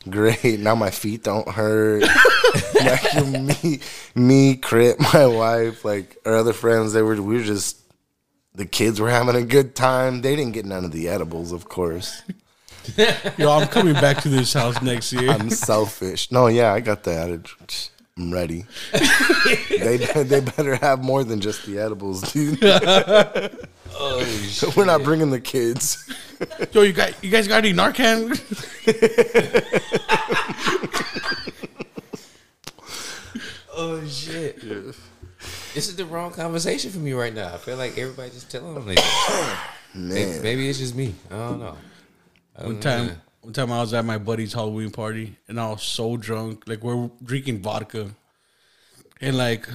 Great. Now my feet don't hurt. [laughs] like me, me, Crit, my wife, like our other friends, they were we were just the kids were having a good time. They didn't get none of the edibles, of course. Yo, I'm coming back to this house next year. I'm selfish. No, yeah, I got the adage. I'm ready. [laughs] they they better have more than just the edibles, dude. [laughs] oh [laughs] We're not bringing the kids. Yo, you got you guys got any Narcan? Oh shit. This is the wrong conversation for me right now. I feel like everybody just telling them niggas. [coughs] Man, Maybe it's just me. I don't know. I don't One know. time, one time I was at my buddy's Halloween party and I was so drunk, like we're drinking vodka, and like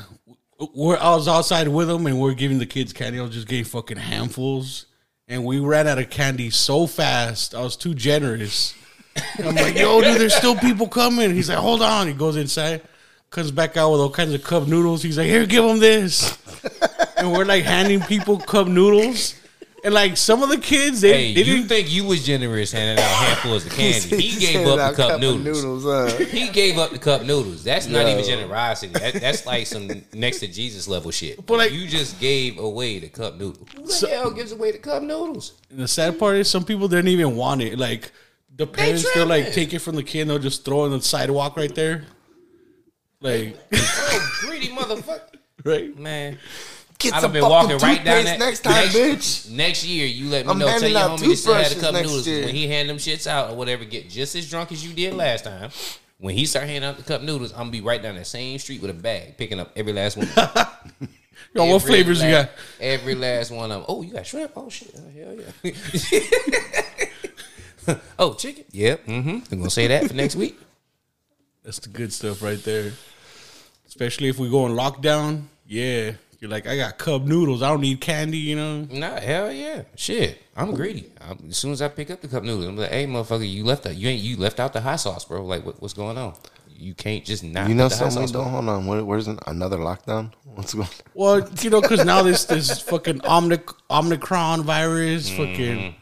we're I was outside with him and we're giving the kids candy. I was just getting fucking handfuls, and we ran out of candy so fast. I was too generous. I'm like, yo, dude, there's still people coming. He's like, hold on. He goes inside, comes back out with all kinds of cup noodles. He's like, here, give him this. and we're like handing people cup noodles. And like some of the kids, they, Hey, they you didn't think you was generous handing out handfuls of [laughs] candy? He gave up the cup of noodles. huh? [laughs] He gave up the cup noodles. That's not Yo. even generosity. That, that's like some next to Jesus level shit. But like- you just gave away the cup noodles. Who the hell gives away the cup noodles? And the sad part is some people didn't even want it. Like the parents, they'll like tripping. take it from the kid and they'll just throw it on the sidewalk right there. Like, [laughs] Oh, greedy motherfucker. right? Man. Get I've some been fucking walking right down toothpaste that next time, bitch. Next year, you let me I'm know. Tell handing your out homie to still have the toothbrushes cup next noodles. year. When he hand them shits out or whatever, get just as drunk as you did last time. When he start handing out the cup noodles, I'm gonna be right down that same street with a bag, picking up every last one. [laughs] Yo, what Every flavors you got? Every last one of them. Oh, you got shrimp? Oh shit! Oh, hell yeah. [laughs] oh, chicken? Yep. Mm-hmm. I'm gonna say that for next week. That's the good stuff right there. Especially if we go on lockdown. Yeah. You're like, I got cup noodles. I don't need candy, you know? Nah, hell yeah, shit. I'm greedy. I'm, as soon as I pick up the cup noodles, I'm like, "Hey, motherfucker, you left out. You ain't. You left out the hot sauce, bro. Like, what, what's going on? You can't just not. You know put the something? Don't on. hold on. Where, where's an, another lockdown? [laughs] What's going? on? Well, you know, because now this this fucking Omnic- Omicron virus, Mm-hmm. fucking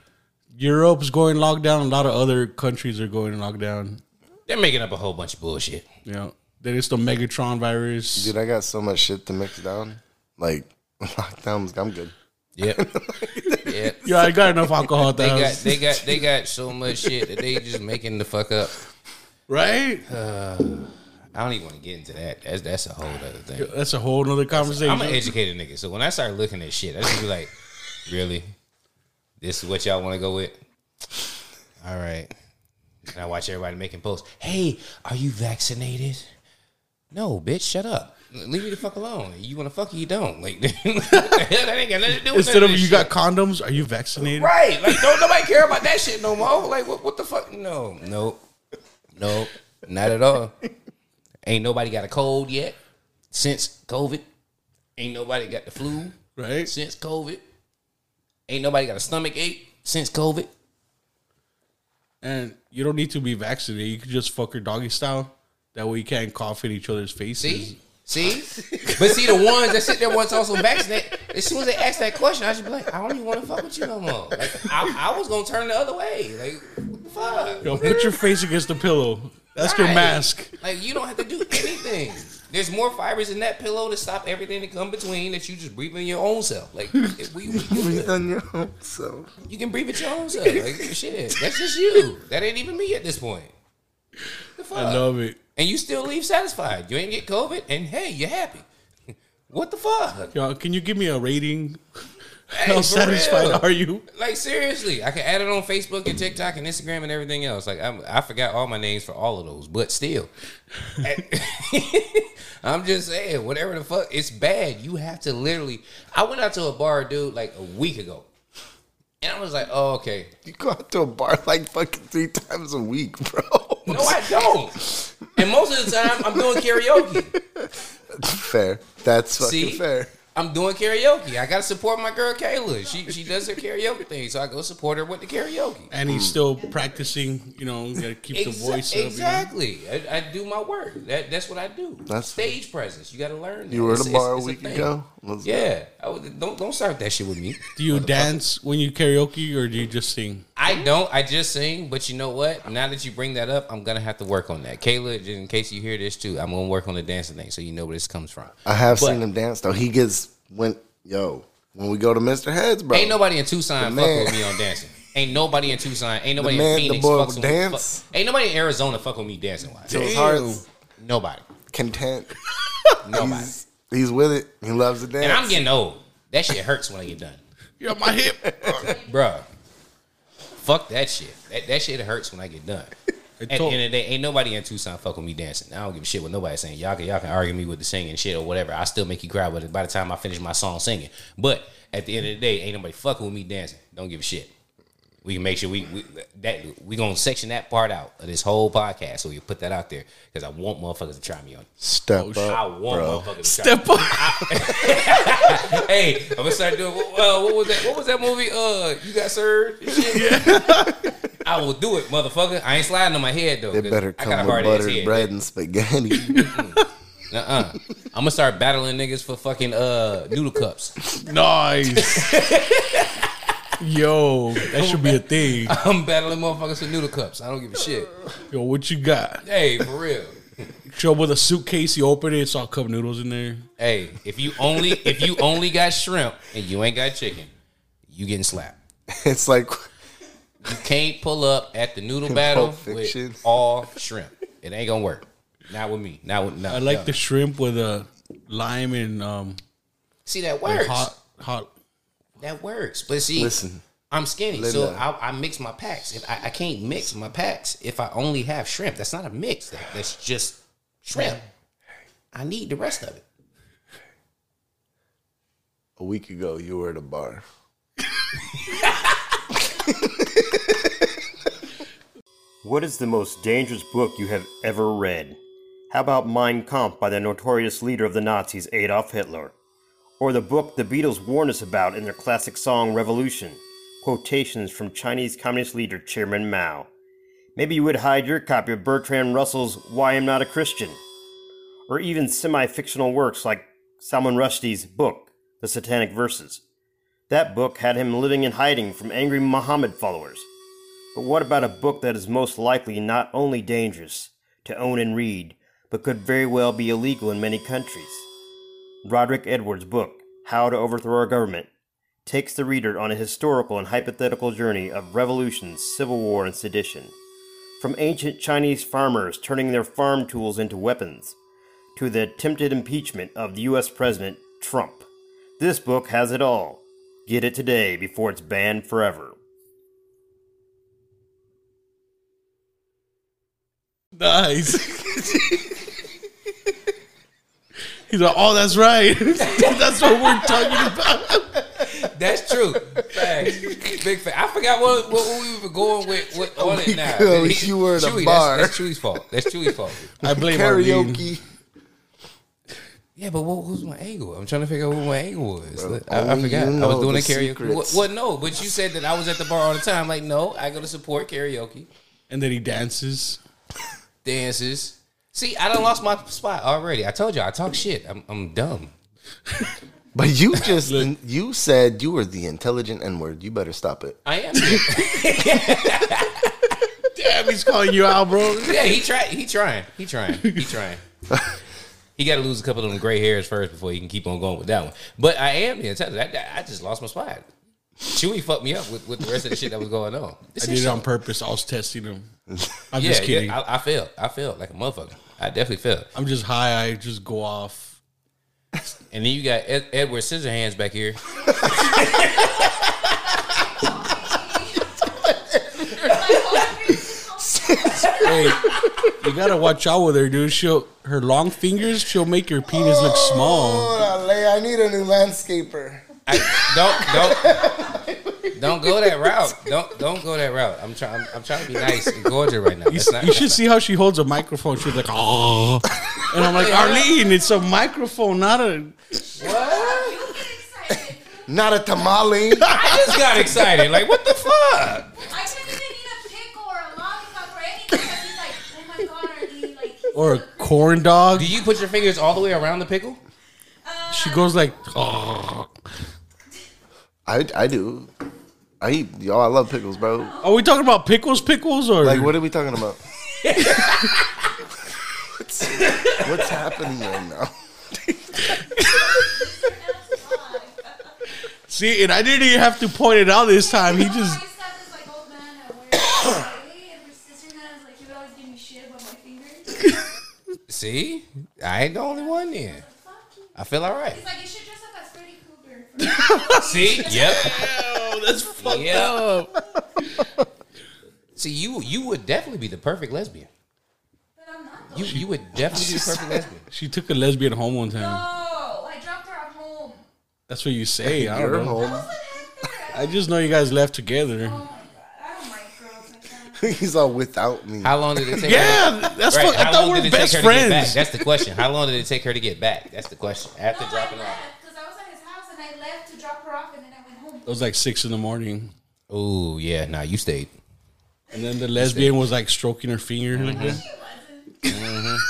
Europe's going lockdown. A lot of other countries are going lockdown. They're making up a whole bunch of bullshit. You know, there is the Megatron virus. Dude, I got so much shit to mix down. Like [laughs] lockdowns, I'm good. Yep. [laughs] yep. Yeah, I got enough alcohol at the They got they got they got so much shit that they just making the fuck up. right? Uh, I don't even want to get into that. That's that's a whole other thing. That's a whole other conversation. I'm an educated nigga, so when I start looking at shit, I just be like, really? This is what y'all want to go with? All right. And I watch everybody making posts. Hey, are you vaccinated? No, bitch, shut up. Leave me the fuck alone. You want to fuck you don't. Like, [laughs] that ain't got nothing to do with Instead of you shit. got condoms, are you vaccinated? Right. Like, don't nobody care about that shit no more. Like, what, what the fuck? No, no, no, not at all. Ain't nobody got a cold yet. since COVID. Ain't nobody got the flu Right? since COVID. Ain't nobody got a stomach ache since COVID. And you don't need to be vaccinated. You can just fuck your doggy style. That way you can't cough in each other's faces. See? See? But see, the ones that sit there once also vaccinated, as soon as they ask that question, I should be like, I don't even want to fuck with you no more. Like, I, I was going to turn the other way. Like, fuck? Yo, put your face against the pillow. That's your mask. Like, you don't have to do anything. There's more fibers in that pillow to stop everything to come between that you just breathe in your own self. Like, if we, we [laughs] good. on your own so you can breathe it your own self. Like, shit, that's just you. That ain't even me at this point. The fuck? I love it. and you still leave satisfied. You ain't get COVID, and hey, you're happy. [laughs] What the fuck? Yo, can you give me a rating? Hey, How satisfied real. are you? Like seriously, I can add it on Facebook and TikTok and Instagram and everything else. Like I'm, I forgot all my names for all of those, but still, [laughs] I'm just saying, whatever the fuck, it's bad. You have to literally. I went out to a bar, dude, like a week ago, and I was like, oh okay. you go out to a bar like fucking three times a week, bro. No, I don't. And most of the time, I'm doing karaoke. fair. That's fucking See? fair. I'm doing karaoke. I gotta support my girl Kayla. She she does her karaoke thing, so I go support her with the karaoke. And he's still practicing. You know, gotta keep the Exa- voice up. you know? Exactly. I, I do my work. That that's what I do. That's- stage presence. You got to learn. that. You were at It's- a bar a it's- it's week thing. ago. Was- Yeah. I would, don't don't start that shit with me. Do you dance when you karaoke or do you just sing? I don't. I just sing. But you know what? Now that you bring that up, I'm gonna have to work on that. Kayla, just in case you hear this too, I'm gonna work on the dancing thing so you know where this comes from. I have But- seen him dance though. He gets when yo when we go to Mr. Heads, bro. Ain't nobody in Tucson The fuck with me on dancing. Ain't nobody in Tucson. Ain't nobody man- in the Phoenix boy fucks with dance. fuck- Ain't nobody in Arizona fuck with me dancing wise. So his heart's Nobody. content. [laughs] Nobody. He's, he's with it. He loves to dance. And I'm getting old. That shit hurts when I get done. [laughs] You're on my hip. [laughs] Bruh. Fuck that shit. That, that shit hurts when I get done. At the end of the day, ain't nobody in Tucson fuck with me dancing. I don't give a shit what nobody's saying. Y'all can y'all can argue me with the singing shit or whatever. I still make you cry with it by the time I finish my song singing. But at the end of the day, ain't nobody fucking with me dancing. Don't give a shit. We can make sure we, we that we gonna section that part out of this whole podcast so we can put that out there because I want motherfuckers to try me on. Step I up, want bro. motherfuckers to try. Step up. [laughs] hey, I'm gonna start doing. Uh, what was that? What was that movie? Uh, you got served. [laughs] and shit? [laughs] I will do it, motherfucker. I ain't sliding on my head though. They 'cause better I got a come with hard ass buttered head. bread and spaghetti. Uh-uh. I'm gonna start battling niggas for fucking uh noodle cups. Nice. Yo, that should be a thing. [laughs] I'm battling motherfuckers for noodle cups. I don't give a shit. Yo, what you got? Hey, for real. Show up with a suitcase, you open it, it's all cup noodles in there. Hey, if you only if you only got shrimp and you ain't got chicken, you getting slapped. [laughs] it's like You can't pull up at the noodle battle Pulp Fiction. with all shrimp. It ain't gonna work. Not with me. Not with no. I like no. the shrimp with a lime and um See that works. hot hot. That works. But see, Listen. I'm skinny, so I, I mix my packs. If I, I can't mix my packs if I only have shrimp. That's not a mix. That, that's just shrimp. I need the rest of it. a week ago you were at a bar. [laughs] What is the most dangerous book you have ever read? How about Mein Kampf by the notorious leader of the Nazis, Adolf Hitler? Or the book the Beatles warned us about in their classic song Revolution? Quotations from Chinese Communist leader Chairman Mao. Maybe you would hide your copy of Bertrand Russell's Why I'm Not a Christian. Or even semi fictional works like Salman Rushdie's book, The Satanic Verses. That book had him living in hiding from angry Muhammad followers. But what about a book that is most likely not only dangerous to own and read, but could very well be illegal in many countries? Roderick Edwards' book, How to Overthrow a Government, takes the reader on a historical and hypothetical journey of revolutions, civil war, and sedition. From ancient Chinese farmers turning their farm tools into weapons, to the attempted impeachment of the U.S. President Trump. This book has it all. Get it today before it's banned forever. Nice. [laughs] He's like, oh, that's right. [laughs] that's what we're talking about. That's true. Facts. Big fact. I forgot what, what we were going with, with oh, on it now. ago, [laughs] you were at a Chuy, bar. That's, that's Chuy's fault. That's Chuy's fault. I blame Karaoke. Yeah, but what was my angle? I'm trying to figure out what my angle was. Bro, I, I oh, forgot. you I was doing the a karaoke. secrets. What, what? No, but you said that I was at the bar all the time. Like, no, I go to support karaoke, And then he dances. dances. See, I done lost my spot already. I told you I talk shit. I'm, I'm dumb. [laughs] But you just you said you were the intelligent N word. You better stop it. I am. [laughs] Damn, he's calling you out, bro. yeah, he try. He trying. He trying. He [laughs] trying. He got to lose a couple of them gray hairs first before he can keep on going with that one. But I am the intelligent. I, I just lost my spot. Chuy fucked me up with, with the rest of the shit that was going on. This I did it on purpose. I was testing him. I'm Yeah, just kidding. yeah. I, I failed. I failed like a motherfucker. I definitely failed. I'm just high. I just go off. And then you got Ed, Edward Scissorhands back here. Hey, you gotta watch out with her, dude. She'll her long fingers. She'll make your penis look small. Oh, I need a new landscaper. I, don't don't don't go that route. Don't don't go that route. I'm trying. I'm, I'm trying to be nice and gorgeous right now. You, not, you should see how she holds a microphone. She's like, oh, and I'm like, [laughs] Arlene, it's a microphone, not a. What? Not a tamale. [laughs] I just got excited. Like what the fuck? I couldn't even eat a pickle or a lollipop or anything like, oh my god, Arlene, like. Or a corn dog. Do you put your fingers all the way around the pickle? Uh, she goes like, oh. I I do. I eat y'all. I love pickles, bro. Are we talking about pickles, pickles, or Like, what are we talking about? what's, [laughs] what's happening right now? See, and I didn't even have to point it out this time. He just I used this like old man at work. hey, and my sister and I like, he would always give me shit about my fingers. [laughs] See, I ain't the only one then. Fuck you. I feel all right. He's like, you should dress up as Freddy Krueger. [laughs] See, yep, oh, that's fucked yep. See, you you would definitely be the perfect lesbian. But I'm not. Though. You you would definitely be the perfect lesbian. [laughs] She took a lesbian home one time. No, I dropped her at home. That's what you say. I don't know. home. I just know you guys left together. Oh I don't like girls. [laughs] He's all without me. How long did it take? her? Yeah, that's Right, what I how thought long we did were best her to get back? friends. That's the question. How long did it take her to get back? That's the question. After No, dropping I off. left because I was at his house and I left to drop her off and then I went home. It was like six in the morning, Oh yeah, nah, you stayed. and then the lesbian was like stroking her finger. Like that. She wasn't.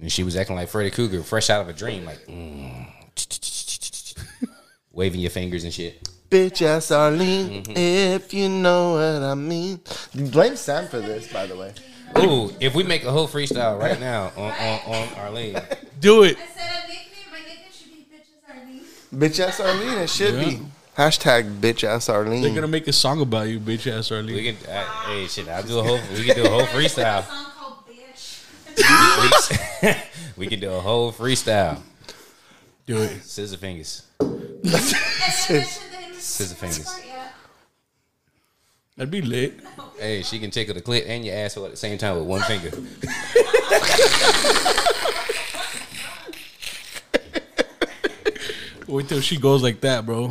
And she was acting like Freddy Krueger, fresh out of a dream, like mm, [laughs] waving your fingers and shit. Bitch ass Arlene, Mm-hmm. if you know what I mean. Blame Sam for this, by the way. Ooh, if we make a whole freestyle right now on on, on Arlene, Do it. I said a nickname. My nickname should be bitches Arlene. Bitch ass Arlene, it should Yeah. be. Hashtag bitch ass Arlene. They're gonna make a song about you, bitch ass Arlene. we can. Uh, hey, shit, I'll do a whole. We can do a whole [laughs] freestyle. song called Bitch. We, [laughs] we can do a whole freestyle. Do it. Scissor fingers. And then mention the name of Scissor fingers. Yeah. That'd be lit. Hey, she can tickle the clit and your asshole at the same time with one finger. Wait till she goes like that, bro.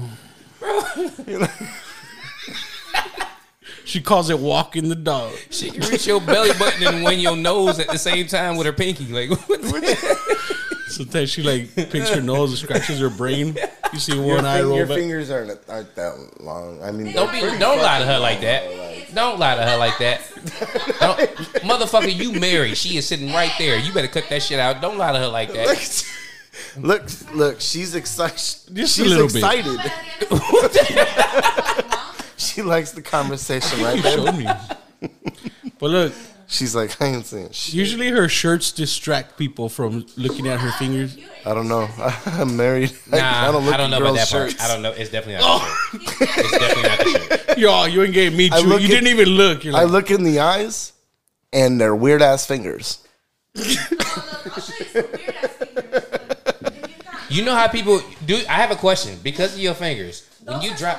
She calls it walking the dog. She can reach your belly button and win your nose at the same time with her pinky. Like, what [laughs] Sometimes she like picks her nose and scratches her brain. You see your, one eye roll your back. fingers aren't, aren't that long. I mean, don't be, don't lie to her like that. Don't lie to her like that. Don't, motherfucker, you married. She is sitting right there. You better cut that shit out. Don't lie to her like that. Look, look, she's excited. Just a little excited. But at the end of She likes the conversation right there. Show me. But look, She's like, I ain't saying shit. usually her shirts distract people from looking at her fingers. I don't know. [laughs] I'm married. Nah, I don't look I don't know about girls' that part. I don't know. It's definitely not oh. the shirt. It's definitely not the shirt. [laughs] Yo, you ain't getting me I too. look You at- didn't even look. You're I look in the eyes, and they're weird ass fingers. I'll show you some weird ass fingers. But if you know how people do? I have a question because of your fingers. When you drop,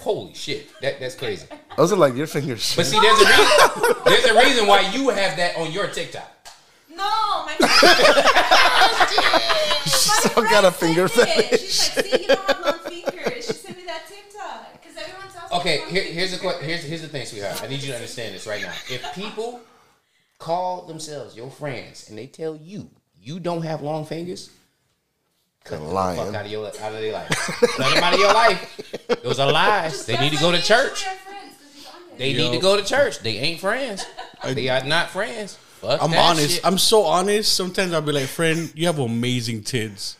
holy shit, that that's crazy. [laughs] Those are like your fingers. But see, there's a reason. There's a reason why you have that on your TikTok. No, my She's all got a finger fetish. She's like, see, you don't have long fingers. She sent me that TikTok because everyone tells me. Okay, here, here's the are here's here's the thing, sweetheart. I need you to understand this right now. If people call themselves your friends and they tell you you don't have long fingers, Cut the fuck out of your out of their life. [laughs] Cut them out of your life. Those are lies. They need to go to church. They need to go to church. They ain't friends. They are not friends. Fuck I'm that honest. shit. I'm so honest. Sometimes I'll be like, friend, you have amazing tits.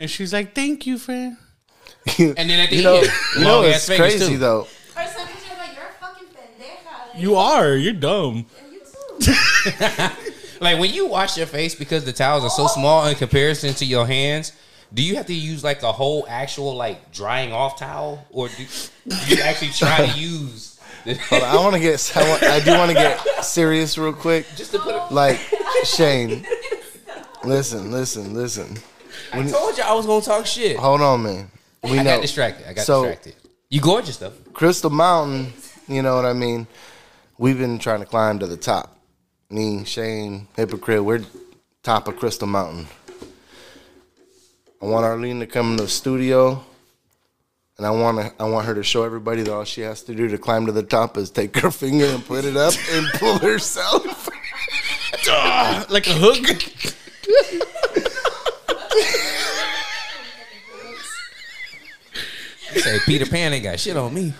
And she's like, thank you, friend. [laughs] and then at the You know, end, you know it's crazy too. though. Or sometimes you're like, you're a fucking pendeja. Like, You are. You're dumb. [laughs] Like when you wash your face because the towels are so small in comparison to your hands, do you have to use like a whole actual like drying off towel, or do, do you actually try to use [laughs] Hold on, I want to get. I, want, I do want to get serious real quick. just to put? A, Like Shane, listen, listen, listen. When, I told you I was gonna talk shit. Hold on, man. We I know got distracted. I got So- distracted. You gorgeous though. Crystal Mountain. You know what I mean? We've been trying to climb to the top. Me, Shane, Hypocrite, we're top of Crystal Mountain. I want Arlene to come in the studio, and I want to, I want her to show everybody that all she has to do to climb to the top is take her finger and put it up and [laughs] pull herself. Like a hook. You say Peter Pan ain't got shit on me.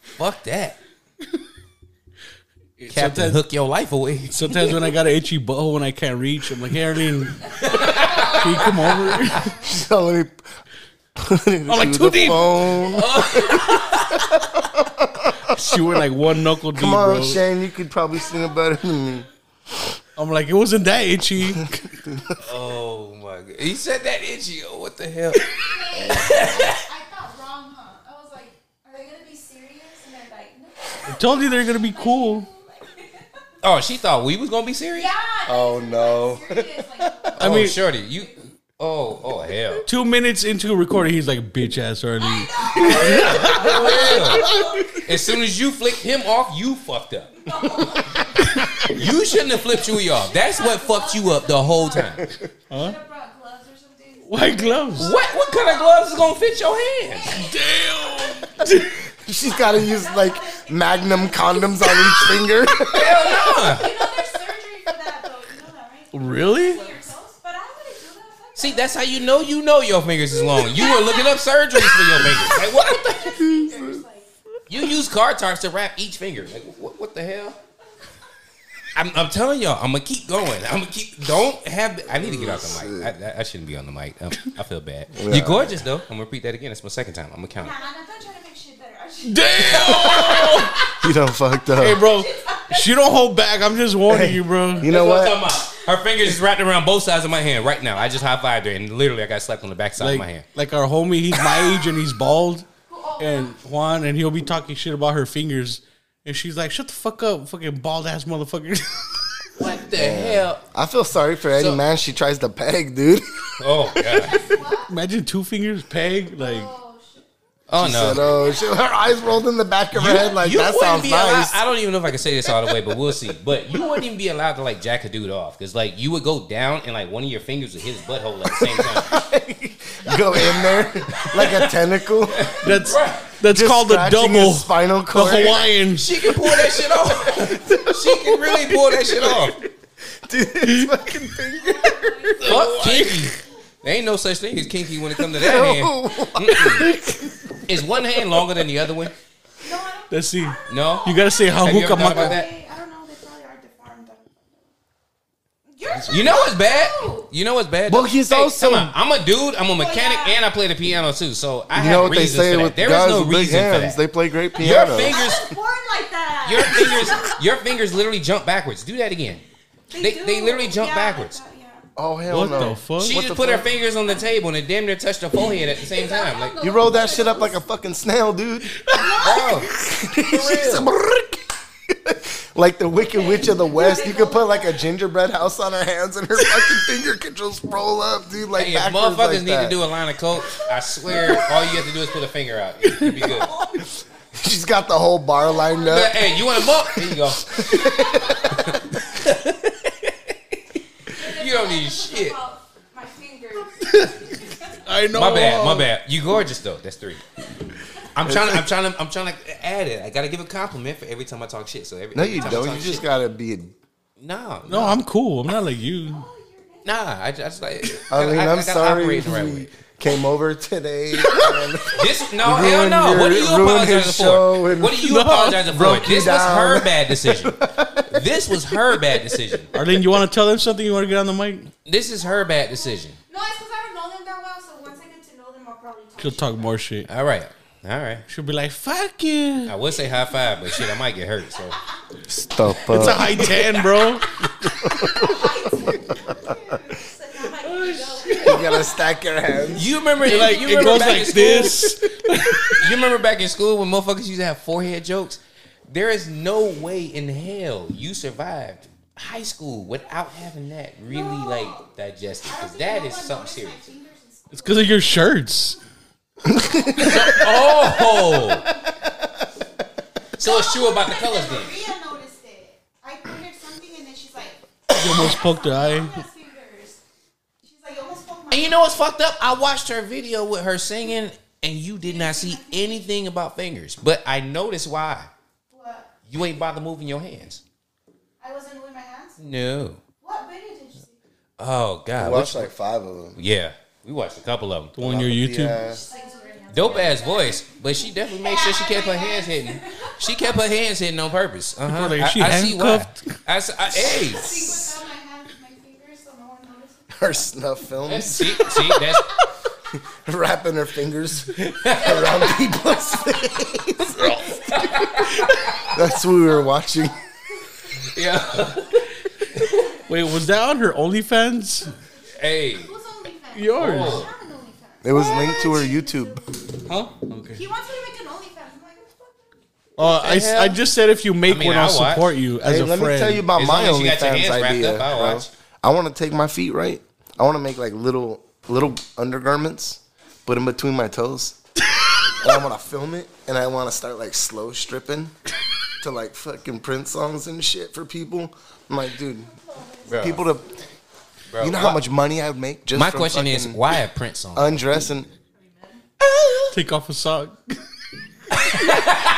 Fuck that. Captain Sometimes- hook your life away. [laughs] Sometimes when I got an itchy butthole and I can't reach, I'm like, hey, Arlene, can you come over? [laughs] so let me put it I'm like, through too the deep. phone. [laughs] She went like one knuckle deep, Come on, bro. Shane, you could probably sing it better than me. I'm like, it wasn't that itchy. Oh my god. He said that itchy. Oh, what the hell? I thought wrong, huh? I was like, are they gonna be serious? And they're like, no. I told you they're gonna be cool. Oh, she thought we was gonna be serious? Yeah. Oh no. Serious. Like, [laughs] oh, I mean- shorty, you. Oh, oh hell. Two minutes into recording, he's like, bitch ass Arlene. For real. As soon as you flicked him off, you fucked up. [laughs] you shouldn't have flipped you off. That's what fucked you up the whole time. should have gloves or something. White gloves. What? What kind of gloves is gonna fit your hands? [laughs] She's got to use like Magnum condoms on each [laughs] finger. Hell no. You know there's surgery for that though. You know that, right? Really? For your toes? But I wouldn't do that. See, that's how you know you know your fingers is long. You were looking up surgeries for your fingers. Like what? The? [laughs] [laughs] You use car tarps to wrap each finger. Like what? What the hell? I'm, I'm telling y'all, I'm gonna keep going. I'm gonna keep. Don't have. I need to get off the mic. I, I, I shouldn't be on the mic. Um, I feel bad. You're gorgeous though. I'm gonna repeat that again. It's my second time. I'm gonna count. it. Damn! [laughs] you done fucked up. hey, bro. She don't hold back. I'm just warning you, bro. you know That's what I'm talking about. Her fingers is wrapped around both sides of my hand right now. I just high fived her, and literally I got slapped on the back side of my hand. like our homie, he's my [laughs] age and he's bald. And Juan, and he'll be talking shit about her fingers. And she's like, shut the fuck up, fucking bald ass motherfucker. [laughs] What the hell? I feel sorry for any So- man she tries to peg, dude. Oh god. Imagine two fingers peg. Like, oh shit. Oh Said, no. oh, shit. Her eyes rolled in the back of her head like you that wouldn't sounds be allowed- nice. I don't even know if I can say this all the way, but we'll see. But you wouldn't even be allowed to like jack a dude off because like you would go down and like one of your fingers would hit his butthole at the same time. [laughs] Go in there like a tentacle. that's Right. that's Just called the double. his spinal The. Hawaiian. She can pull that shit off. she can really pull that shit off. [laughs] Dude, his fucking finger. Fuck kinky. There ain't no such thing as kinky when it comes to that [laughs] hand. Mm-mm. Is one hand longer than the other one? No, I don't. Let's see. No. You gotta say how Have you ever hookah thought about that? They, I don't know. They probably are deformed. You're You know what's bad? You know what's bad? Well, he's also- come on. I'm a dude. I'm a mechanic, yeah. and I play the piano too. So I You have know what they reasons say for that. with There guys is no with big reason for hands? that. They play great Your piano. fingers, born like that. your [laughs] fingers, your fingers literally jump backwards. Do that again. They, do. they literally jump Yeah, backwards. like that, yeah. Oh hell What no! the fuck? She What just the put her fuck? fingers on the table and it damn near touched her forehead at the same time. Like, You rolled that shit up like a fucking snail, dude. bro, She's like the Wicked Witch of the West. You could put like a gingerbread house on her hands, and her fucking [laughs] finger could just roll up, dude. Like hey, if backwards motherfuckers like need that. to do a line of coke, I swear, all you have to do is put a finger out. You'll be good. [laughs] She's got the whole bar lined But, up. hey, you want a bump? Here you go. [laughs] you don't need shit. My fingers. [laughs] I know. My bad, my bad. You gorgeous though. That's three. I'm trying to, I'm trying to, I'm trying to add it. I gotta give a compliment for every time I talk shit. So every No, every you time don't. You just shit- gotta be. no, No, I'm cool. I'm not like you. Oh, you're Nah, I just like. I mean, I, I'm I sorry right we way. Came over today. [laughs] and This no hell no. your- what are you apologizing for? and- What are you [laughs] No, apologizing for? broke you This was down. her bad decision. [laughs] this was her bad decision. Arlene, you want to tell them something? You want to get on the mic? This is her bad decision. No, it's because I don't know them that well. So once I get to know them, I'll probably talk. She'll talk more shit. All right, all right. She'll be like, "Fuck you." I would say high five, but shit, I might get hurt. So Stop. It's a high ten, bro. You gotta stack your hands. you remember, Like you it remember goes back in like school? this. [laughs] You remember back in school when motherfuckers used to have forehead jokes? There is no way in hell you survived high school without having that really like digested. Because that is something serious. It's because of your shirts. Oh, so it's true about the colors then. Maria noticed it. I pointed something and then she's like, You almost poked her eye. "Has fingers." She's like, "You almost poked my." And you know what's fucked up? I watched her video with her singing, and you did not see anything about fingers. But I noticed why. What? You ain't bother moving your hands. I wasn't moving my hands. No. What video did you see? Oh I God. watched Which- like five of them. yeah, we watched a couple of them. On your YouTube. Yeah. Dope ass voice, but she definitely made sure she kept her hands hidden. She kept her hands hidden on purpose. Uh-huh. I, I see why. handcuffed? I, s- I- hey, Without my hands, my fingers, so no one noticed. Her snuff films, [laughs] see, see, that's [laughs] wrapping her fingers around people's [laughs] face. That's what we were watching. yeah. Wait, was that on her OnlyFans? Hey, Who's OnlyFans? Yours. I have an OnlyFans. It was linked to her YouTube. Huh? Okay. He wants me to make an OnlyFans. I'm like, what the uh, fuck? Oh, I, s- I just said if you make I mean, one, I'll I'll watch. support you as Hey, a let friend. me tell you about As my long as you got your OnlyFans hands wrapped idea. up, I'll bro. watch. I want to take my feet right. I want to make like little little undergarments, put in between my toes. [laughs] and I want to film it, and I want to start like slow stripping to like fucking print songs and shit for people. I'm like, dude, bro, people to. bro, You know why- how much money I would make just My from question is, why a print song? undressing? Take off a sock.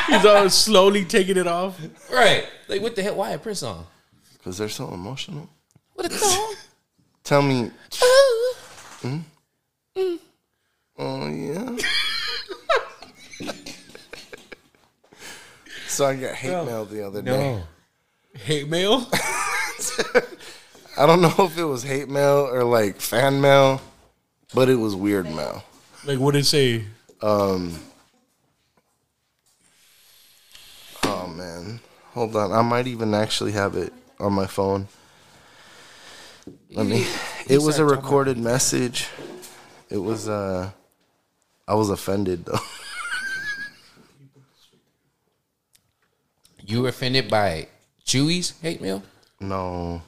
He's all slowly taking it off. right? Like, what the hell? Why a print song? Because they're so emotional. What a song? Tell me. Hmm? Oh yeah. so I got hate mail the other day. Hate mail. [laughs] I don't know if it was hate mail or like fan mail, but it was weird mail. Like what did it say? Um. Oh man, hold on. I might even actually have it on my phone. Let me. It was a recorded message. It was uh. I was offended though. You were offended by Chuy's hate mail, No,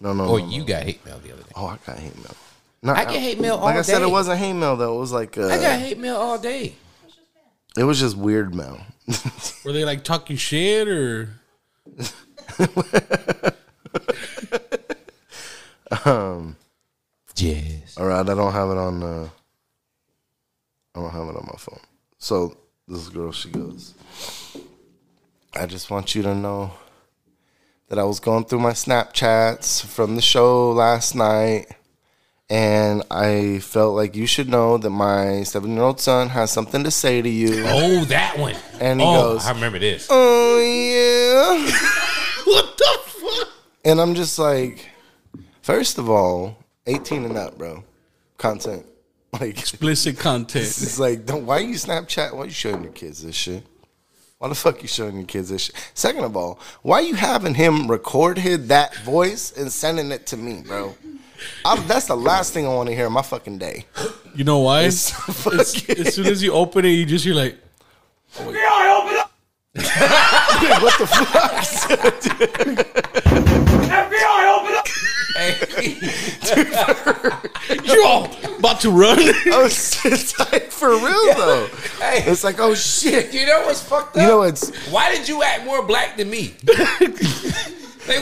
no, no. or no, you no. got hate mail the other day? Oh, I got hate mail. No, I get hate mail all Like I said, day. it wasn't hate mail though. It was like uh, I got hate mail all day. it was just weird mail. Were they like talking shit or? [laughs] Yes. All right, I don't have it on. Uh, I don't have it on my phone. So this girl, she goes. I just want you to know that I was going through my Snapchats from the show last night, and I felt like you should know that my seven-year-old son has something to say to you. Oh, that one. And he oh, goes, I remember this. Oh yeah. [laughs] What the fuck? And I'm just like, first of all, 18 and up, bro. Content. [laughs] Like, Explicit content. it's like, don't, why you Snapchat? Why you showing your kids this shit? Why the fuck you showing your kids this shit? Second of all, why you having him record his, that voice and sending it to me, bro? I'm, that's the last thing I want to hear in my fucking day. You know why? It's As, as soon as you open it, you just you're like, Yeah, I open up. [laughs] what the fuck? [laughs] [laughs] Hey, yo, about to run. I was it's like, for real though. hey, It's like, oh shit. you know what's fucked up? You know, it's Why did you act more black than me? [laughs] like,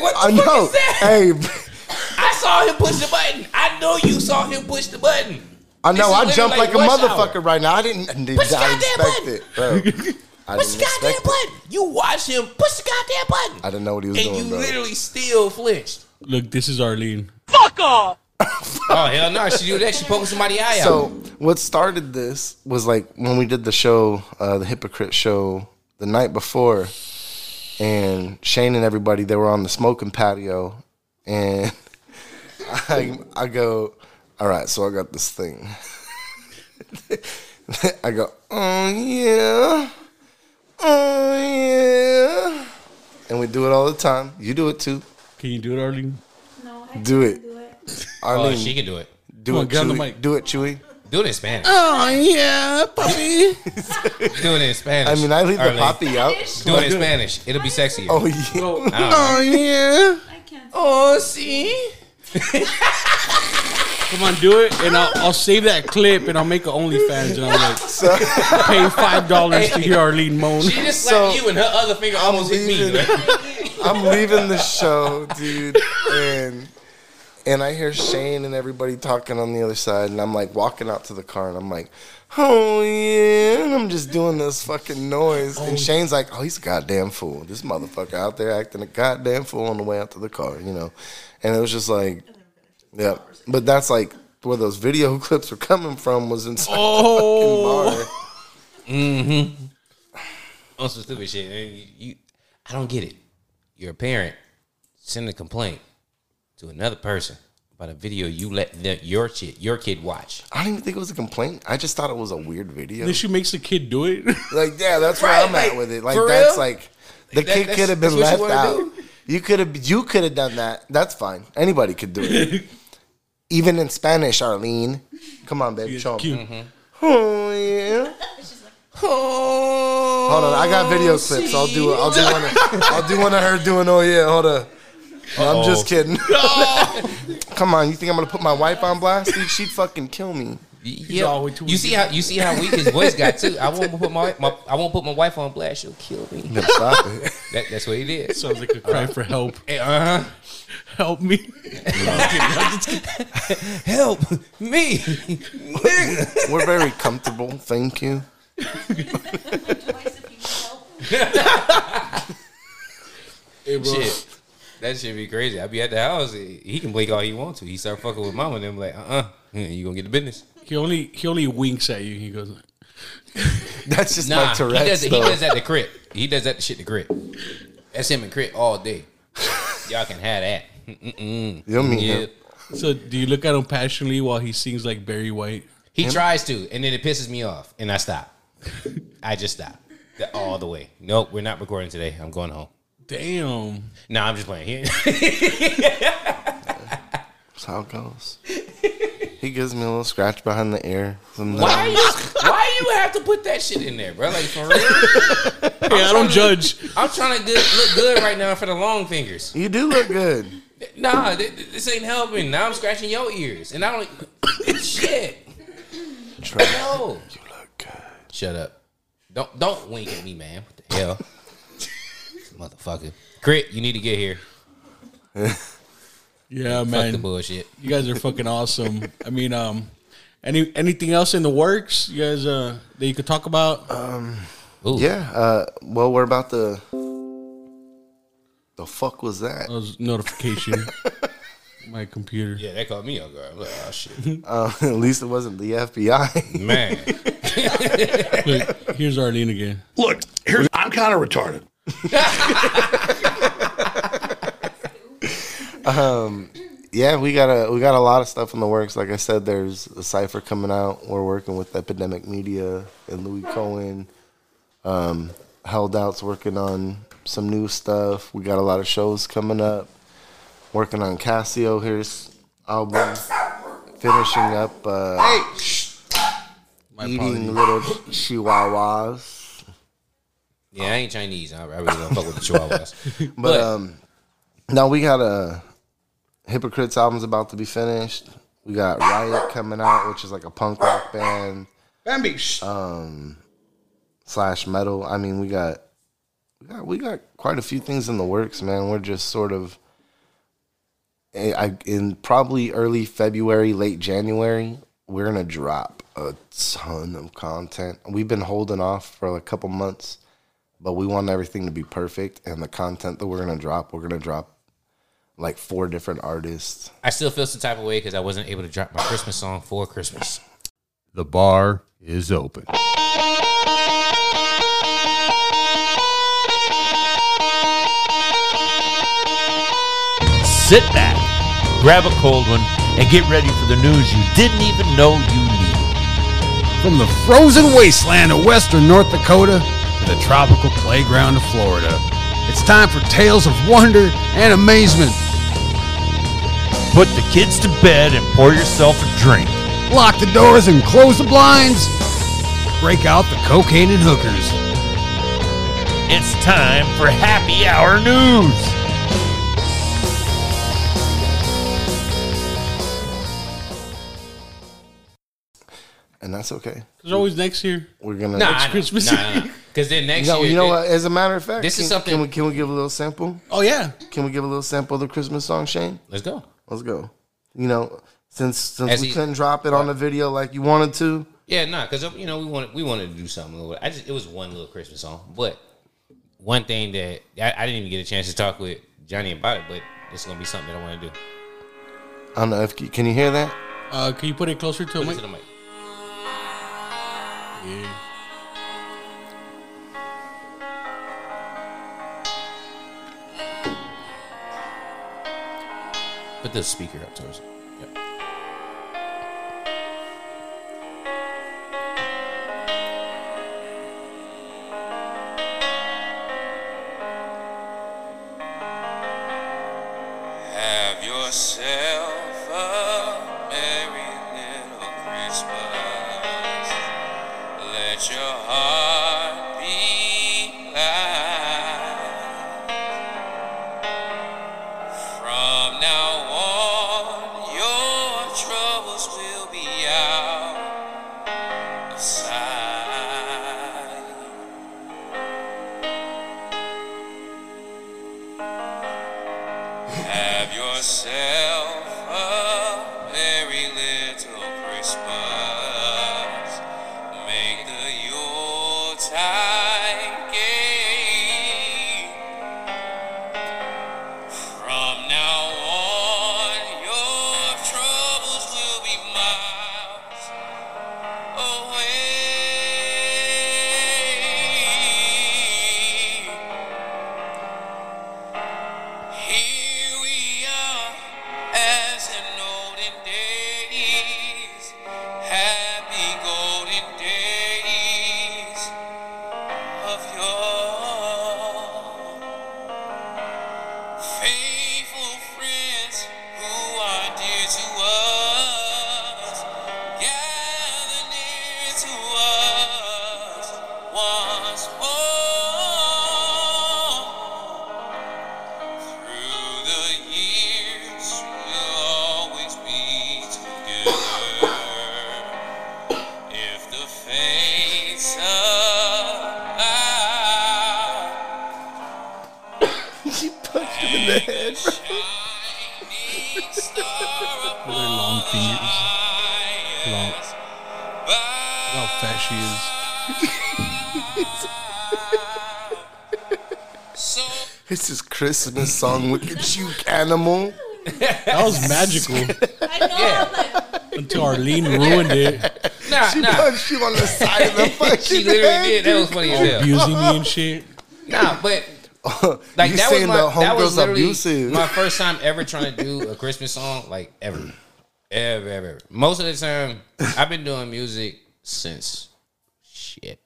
what the I fuck know. is that? Hey, [laughs] I saw him push the button. I know you saw him push the button. I know. I is jumped like literally a motherfucker hour. right now. I didn't. I didn't Push the I goddamn expect it, bro. I Push didn't the goddamn it. button. You watch him push the goddamn button. I didn't know what he was and doing, And you bro. literally still flinched. Look, this is Arlene. Oh hell no, she do that. She poking somebody eye So out. what started this was like when we did the show, uh, the Hypocrite show, the night before, and Shane and everybody they were on the smoking patio, and [laughs] I I go, all right, so I got this thing. [laughs] I go, oh yeah, oh yeah, and we do it all the time. You do it too. Can you do it, Arlene? No, I Do it. Do it. Oh, Arlene, she can do it. do Come on, it, get on the Chuy. mic. Do it, Chuy. Do it in Spanish. Oh yeah, puppy. [laughs] Do it in Spanish. I mean, I leave the Arlene. poppy out. Do it in Spanish. It'll be sexier. Oh yeah. oh yeah. I can't. Oh, see. Come on, do it, and I'll, I'll save that clip, and I'll make an OnlyFans, and I'll like pay five dollars to hear Arlene moan. She just So- you, and her other finger almost hit me. leaving. I'm leaving the show, dude, and and I hear Shane and everybody talking on the other side, and I'm like walking out to the car, and I'm like, oh yeah, and I'm just doing this fucking noise, and Shane's like, oh, he's a goddamn fool. This motherfucker out there acting a goddamn fool on the way out to the car, you know, and it was just like, yeah, but that's like where those video [laughs] clips were coming from was inside [laughs] Oh. the fucking bar. Mm-hmm. on some stupid shit. You, you, I don't get it. You're a parent. Send a complaint to another person about a video you let the, your shit, your kid watch. I don't even think it was a complaint. I just thought it was a weird video. Then she makes the kid do it. [laughs] Like, yeah, that's where Right, I'm like, at with it. Like, for that's real? like the That- kid could have been that's what you left wanna out. You could have, you could have done that. That's fine. Anybody could do it. [laughs] Even in Spanish, Arlene. Come on, baby, show 'em. Cute. Mm-hmm. Oh yeah. Oh, Hold on, I got video clips. I'll do it. I'll do one. Of, I'll do one of her doing. Oh yeah, hold on. No, I'm just kidding. [laughs] Come on, you think I'm gonna put my wife on blast? Dude, she'd fucking kill me. Yeah, all the way too you see how you see how weak his voice got too. I won't put my, my I won't put my wife on blast. She'll kill me. No, stop it. [laughs] That, that's what he did. Sounds like a cry for help. Uh huh. Help me. [laughs] Help me, nigga. We're very comfortable. Thank you. Twice if you need help. Hey, bro. Shit. That should be crazy. I be at the house. He can blink all he wants to. He start fucking with mama, and them like, uh, uh you gonna get the business. He only he only winks at you. He goes, [laughs] That's just Nah, my he does it. He does that to crit. He does that to shit to crit. That's him and crit all day. Y'all can have that. Mm-mm. You mean Yeah. him? "So do you look at him passionately while he sings like Barry White?" He tries to, and then it pisses me off, and I stop. [laughs] I just stop The- all the way. Nope, we're not recording today. I'm going home. Damn. No, I'm just playing. He- That's how it goes. He gives me a little scratch behind the ear. Sometimes. why you? [laughs] Why you have to put that shit in there, bro? Like for real? [laughs] Hey, I don't judge. I'm trying to good, look good right now for the long fingers. You do look good. Nah, th- th- this ain't helping. Now I'm scratching your ears, and I don't. [laughs] shit. Try. No. You look good. Shut up. Don't don't wink at me, man. What the hell? Motherfucker. Crit, you need to get here. [laughs] Yeah, Fuck the man. bullshit. You guys are fucking awesome. I mean, um, any anything else in the works? You guys uh that you could talk about? Ooh. Yeah. Uh, well, we're about the. The fuck was that? That was notification. [laughs] My computer. Yeah, that caught me off guard. I'm like, oh shit. [laughs] Uh, at least it wasn't the FBI. Man. Look, here's Arlene again. Look, here's I'm kind of retarded. [laughs] yeah, we got a we got a lot of stuff in the works. Like I said, there's a cipher coming out. We're working with Epidemic Media and Louis Cohen. Um, Held Out's working on some new stuff. We got a lot of shows coming up. Working on Cassio here's album. Finishing up uh, My eating little chihuahuas. Yeah, I ain't Chinese. I, I really don't fuck with the chihuahuas. [laughs] But, But- um, no, we got a Hypocrites album's about to be finished. We got Riot coming out, which is like a punk rock band Bambi. slash metal. I mean, we got we got we got quite a few things in the works, man. We're just sort of eh, I, in probably early February, late January, we're gonna drop a ton of content. We've been holding off for a couple months, but we want everything to be perfect. And the content that we're gonna drop, we're gonna drop like four different artists. I still feel some type of way because I wasn't able to drop my Christmas song for Christmas. The bar is open. Sit back, grab a cold one, and get ready for the news you didn't even know you needed. From the frozen wasteland of western North Dakota to the tropical playground of Florida, it's time for tales of wonder and amazement. Put the kids to bed and pour yourself a drink. Lock the doors and close the blinds. Break out the cocaine and hookers. It's time for happy hour news. And that's okay. There's always next year. We're gonna. Nah, I know. Christmas. Nah, nah, nah. [laughs] Because then next you know, year, you know what? As a matter of fact, This can, is something- Can we, can we give a little sample? Oh yeah. Can we give a little sample of the Christmas song, Shane? Let's go. Let's go. You know, since since As we he- couldn't drop it on the video like you wanted to, Yeah, nah, because you know we wanted we wanted to do something. a little- I just it was one little Christmas song, but one thing that I, I didn't even get a chance to talk with Johnny about it, but it's gonna be something that I want to do. I don't know if you, can you hear that? Uh, can you put it closer to Put him? it to the mic. Yeah. Put the speaker up towards it. It's his Christmas song. Look at you, animal. That was magical I know. I'm like, [laughs] until Arlene ruined it, Nah, She nah. punched you on the side of the [laughs] fucking She literally head. did. That was funny as hell. abusing me and shit. Nah, but [laughs] Like like you that was saying my the that was homegirl's literally abusive. my first time ever trying to do a Christmas song, like ever, ever, ever. ever. Most of the time, I've been doing music since shit,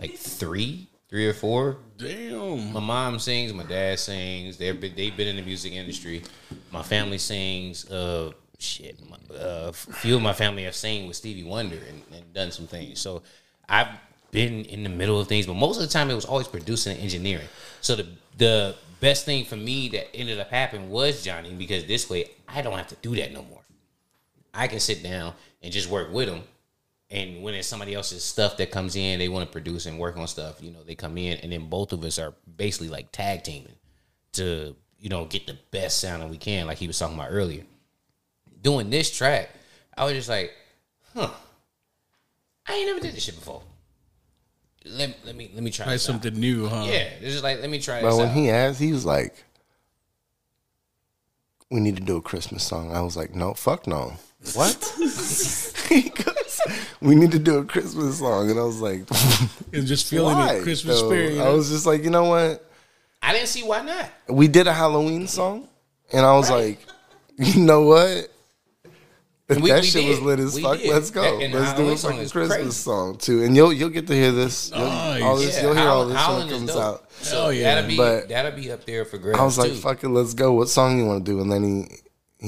like three, three or four. Damn. My mom sings, my dad sings. They've been they've been in the music industry. My family sings. Uh, shit. My, uh, a few of my family have sang with Stevie Wonder and, and done some things. So I've been in the middle of things, but most of the time it was always producing and engineering. So the the best thing for me that ended up happening was Johnny because this way I don't have to do that no more. I can sit down and just work with him. And when it's somebody else's stuff that comes in, they want to produce and work on stuff. You know, they come in, and then both of us are basically like tag teaming to you know get the best sound that we can. Like he was talking about earlier. Doing this track, I was just like, huh, I ain't never did this shit before. Let, let me let me try, Try this out. something new, huh? Yeah, it's just like let me try But this when out. he asked, he was like, we need to do a Christmas song. I was like, no, fuck no. What? [laughs] he goes, we need to do a Christmas song, and I was like, [laughs] It's just feeling why? the Christmas though? spirit. I was just like, you know what? I didn't see why not. We did a Halloween song, and I was like, you know what? If We- that we shit was lit as We fuck. did. Let's go. And- and Let's do a fucking Christmas crazy. song too, and you'll you'll get to hear this. You'll, Nice. all this Yeah, you'll hear all Howlin'- this when Howlin' it is comes out. So Oh, yeah. that'll be But- that'll be up there for grabs I was like, too. "Fuck it, let's go." What song you want to do? And then he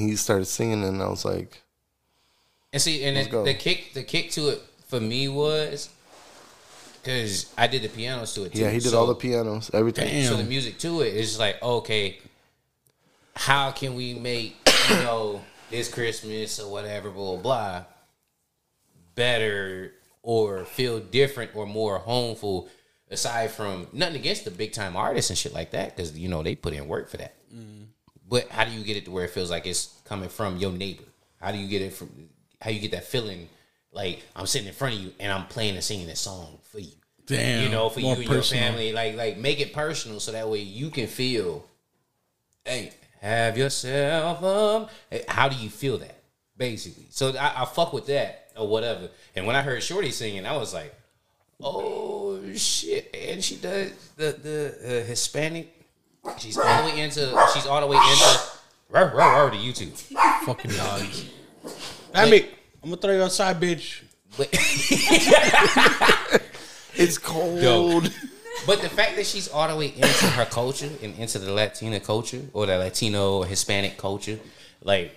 he started singing, and I was like, And see, and Let's it, go. the kick, the kick to it for me was because I did the pianos to it. Too. "Yeah, he did So- all the pianos, everything." So the music to it is just like, okay, how can we make you know this Christmas or whatever, blah blah blah, better or feel different or more homeful? Aside from nothing against the big time artists and shit like that, because you know they put in work for that. But how do you get it to where it feels like it's coming from your neighbor? How do you get it from? How you get that feeling like I'm sitting in front of you and I'm playing and singing this song for you? Damn, you know, for you and personal. your family. Like, like make it personal so that way you can feel. Hey, have yourself um. How do you feel that? Basically, so I, I fuck with that or whatever. And when I heard Shorty singing, I was like, oh shit! And she does the the uh, Hispanic. She's all the way into. She's all the way into. Row, row, row to YouTube. Fucking dogs. I mean, I'm gonna throw you outside, bitch. But, [laughs] It's cold. Yo. but the fact that she's all the way into her culture and into the Latina culture or the Latino or Hispanic culture, like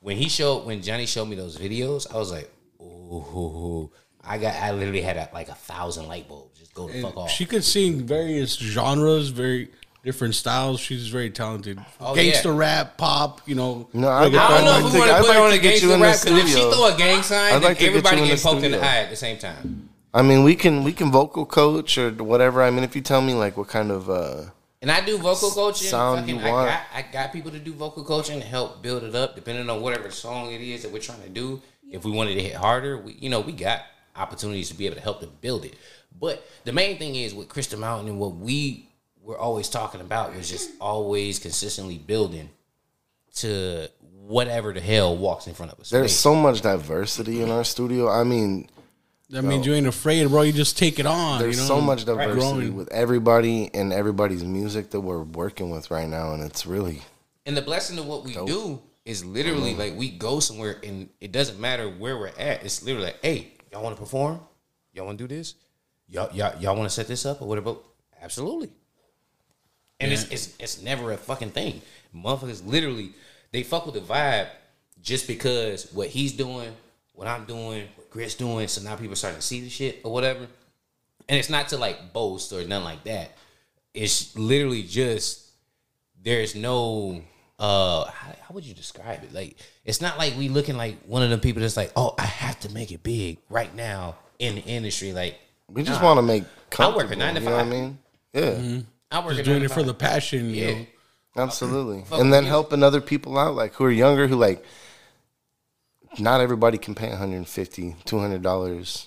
when he showed when Johnny showed me those videos, I was like, ooh, I got I literally had a, like a thousand light bulbs just go the fuck off. She could sing various genres, very different styles. She's very talented. Oh, Gangster yeah. rap, pop. You know. No, I- I don't know if like we want to I'd put her on a get you gangster in the rap because if she throw a gang sign, I'd then like to get everybody you in the getting poked in the eye at the same time. I mean, we can we can vocal coach or whatever. I mean, if you tell me like what kind of uh And I do vocal coaching. sound fucking, you I want. got I got people to do vocal coaching to help build it up, depending on whatever song it is that we're trying to do. If we wanted to hit harder, we you know we got opportunities to be able to help to build it. But the main thing is with Crystal Mountain and what we were always talking about was just always consistently building to whatever the hell walks in front of us. there's so much diversity in our studio. I mean, That means you ain't afraid, bro. You just take it on. there's you know? so much diversity Growing. with everybody and everybody's music that we're working with right now, and it's really And the blessing of what we do is literally mm-hmm. like we go somewhere and it doesn't matter where we're at. It's literally like, hey, y'all want to perform? Y'all want to do this? Y'all y'all, y'all want to set this up or whatever? Absolutely. And it's, it's it's never a fucking thing. Motherfuckers literally they fuck with the vibe just because what he's doing, what I'm doing, what Grit's doing. So now people are starting to see the shit or whatever. And it's not to like boast or nothing like that. It's literally just there's no uh how, how would you describe it like it's not like we looking like one of them people that's like oh i have to make it big right now in the industry like we just nah. want to make. I work a nine to You know what I mean? Yeah. i work Just doing it for the five. passion. You yeah know? Absolutely. Fuck and then music. helping other people out, like who are younger, who like, not everybody can pay 150 $200,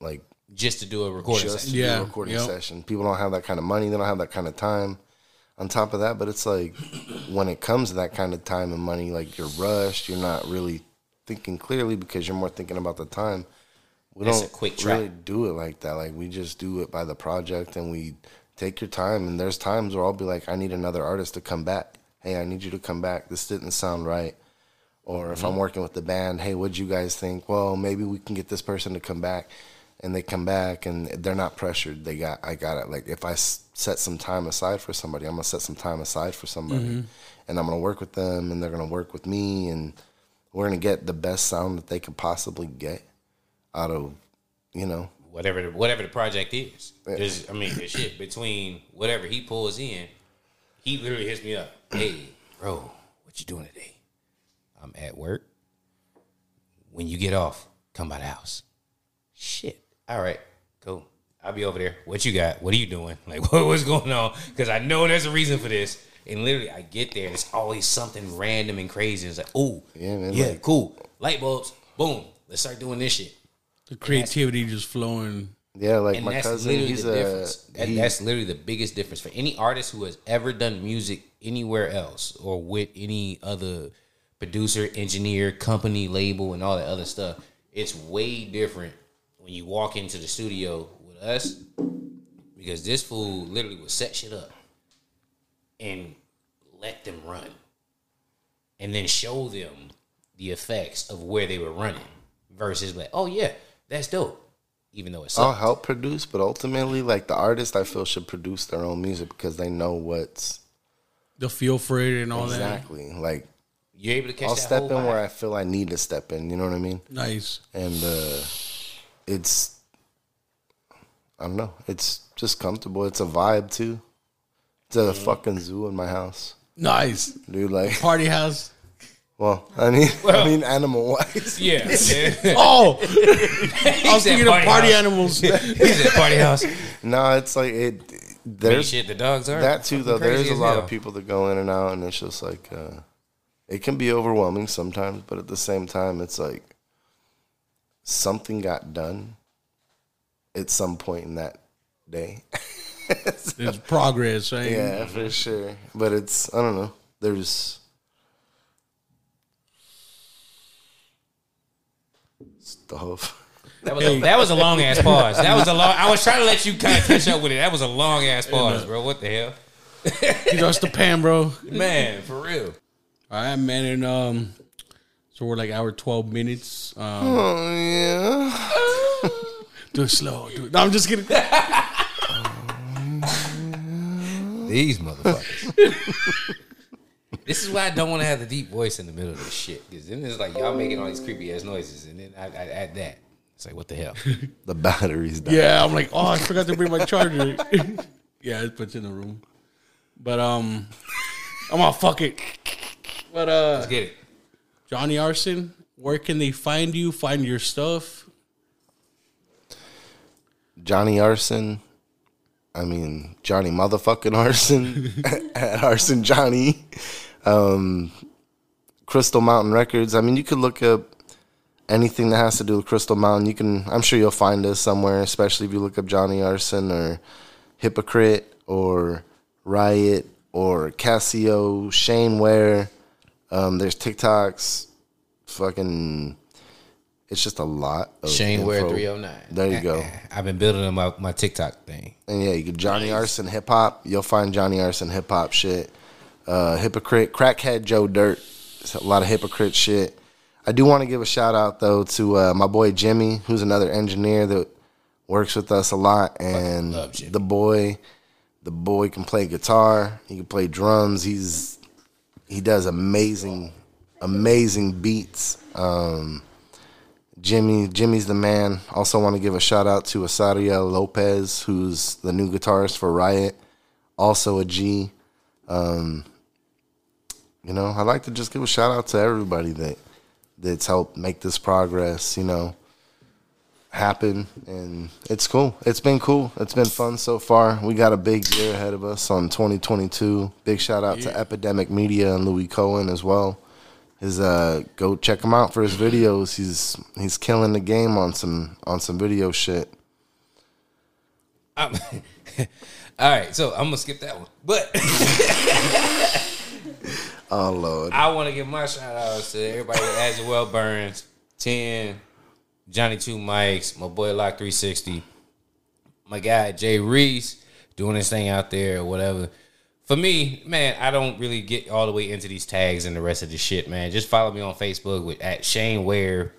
like, just to do a recording just session. to do Yeah, a recording yep. session. People don't have that kind of money. They don't have that kind of time. On top of that, but it's like when it comes to that kind of time and money, like you're rushed. You're not really thinking clearly because you're more thinking about the time. We It's don't a quick really do it like that. Like we just do it by the project and we take your time. And there's times where I'll be like, I need another artist to come back. Hey, I need you to come back. This didn't sound right. Or if I'm working with the band, hey, what'd you guys think? Well, maybe we can get this person to come back, and they come back and they're not pressured. They got, I got it. Like if I set some time aside for somebody, I'm gonna set some time aside for somebody, mm-hmm. and I'm gonna work with them, and they're gonna work with me, and we're gonna get the best sound that they could possibly get out of, you know, whatever the, whatever the project is. 'Cause, I mean, the shit between whatever he pulls in, he literally hits me up. [clears throat] Hey, bro, what you doing today? I'm at work. When you get off, come by the house. Shit. All right, cool. I'll be over there. What you got? What are you doing? [laughs] Like, what, what's going on? Because I know there's a reason for this. And literally, I get there, and it's always something random and crazy. It's like, oh, Yeah, man, yeah, like- cool. Light bulbs, boom. Let's start doing this shit. The creativity just flowing. yeah, like and my that's cousin, literally he's the a, difference. That, he- that's literally the biggest difference for any artist who has ever done music anywhere else or with any other producer, engineer, company, label, and all that other stuff, it's way different when you walk into the studio with us because this fool literally would set shit up and let them run and then show them the effects of where they were running versus like, oh yeah, that's dope. Even though it's I'll help produce, but ultimately, like the artist, I feel should produce their own music because they know what's The feel for it and all exactly like. You're able to catch I'll that step in whole where. I feel I need to step in. You know what I mean? Nice. And uh, it's, I don't know. It's just comfortable. It's a vibe too. It's a fucking zoo in my house, Nice. dude. Like, Party house. [laughs] well, I mean, I mean, animal wise. Yeah. [laughs] [laughs] Oh, I was thinking of party party house. animals. He's at party house. No, it's like it. There's There's shit the dogs are. that too, though. There's a lot of people that go in and out, and it's just like uh, it can be overwhelming sometimes. But at the same time, it's like something got done at some point in that day. [laughs] There's progress, right? yeah, for sure. But it's I don't know. There's stuff. That was, a, that was a long ass pause. That was a long. I was trying to let you kind of [laughs] catch up with it. That was a long ass pause, bro. What the hell, You just the pan, bro. [laughs] man? For real. All right, man. And um, so we're like hour twelve minutes. Um, Oh yeah. Do it slow. Do it. No, I'm just kidding. [laughs] These motherfuckers. [laughs] this is why I don't want to have the deep voice in the middle of this shit. Because then it's like y'all making all these creepy ass noises, and then I, I add that. It's like what the hell? [laughs] The battery's down. Yeah, I'm like, oh, I forgot to bring my charger. yeah, it puts in the room. But um, I'm gonna fuck it. But uh, Let's get it. Johnny Arson, where can they find you? Find your stuff. Johnny Arson. I mean Johnny motherfucking Arson at [laughs] [laughs] Arson Johnny. Um, Crystal Mountain Records. I mean, you could look up anything that has to do with Crystal Mountain. You can. I'm sure you'll find us somewhere, especially if you look up Johnny Arson or Hypocrite or Riot or Cassio, Shane Ware. Um, there's TikToks. Fucking. It's just a lot. Of Shane Ware three hundred nine. There you go. I've been building on my, my TikTok thing. And yeah, you get Johnny Arson hip hop. You'll find Johnny Arson hip hop shit. Uh, hypocrite, crackhead Joe Dirt. It's a lot of hypocrite shit. I do want to give a shout out though to uh, my boy Jimmy, who's another engineer that works with us a lot, and the boy, the boy can play guitar. He can play drums. He's he does amazing, amazing beats. Um, Jimmy, Jimmy's the man. Also, want to give a shout out to Asariel Lopez, who's the new guitarist for Riot. Also a G. Um, you know, I like to just give a shout out to everybody that that's helped make this progress. You know, happen, and it's cool. It's been cool. It's been fun so far. We got a big year ahead of us on 2022. Big shout out to Epidemic Media and Louis Cohen as well his uh go check him out for his videos. He's he's killing the game on some on some video shit. I'm- [laughs] all right, so I'm gonna skip that one, but [laughs] Oh lord. I want to give my shout outs to everybody that As Well Burns, 10, Johnny Two Mics, my boy Lock 360, my guy Jay Reese doing his thing out there or whatever. For me, man, I don't really get all the way into these tags and the rest of the shit, man. Just follow me on Facebook with at Shane Ware.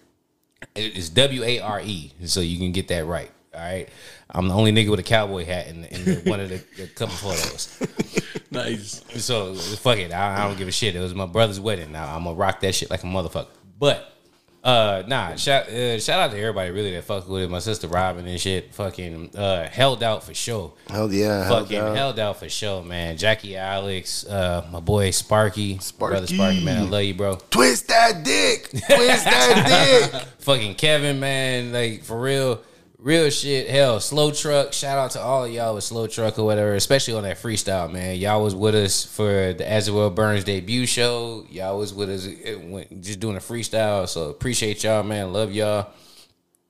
It's W A R E, so you can get that right. All right, I'm the only nigga with a cowboy hat in, in one of the, the couple photos. [laughs] Nice. So fuck it. I, I don't give a shit. It was my brother's wedding. Now I'm gonna rock that shit like a motherfucker. But uh nah, shout uh, shout out to everybody really that fuck with it. My sister Robin and shit fucking uh held out for sure. Hell yeah. Fucking yeah. held out for sure, man. Jackie Alex, uh my boy Sparky. Brother Sparky. Sparky, man. I love you, bro. Twist that dick. Twist that [laughs] dick. Fucking Kevin, man. Like for real. Real shit, hell, slow truck. Shout out to all of y'all with slow truck or whatever, especially on that freestyle, man. Y'all was with us for the As Well Burns debut show. Y'all was with us when- just doing a freestyle. So appreciate y'all, man. Love y'all.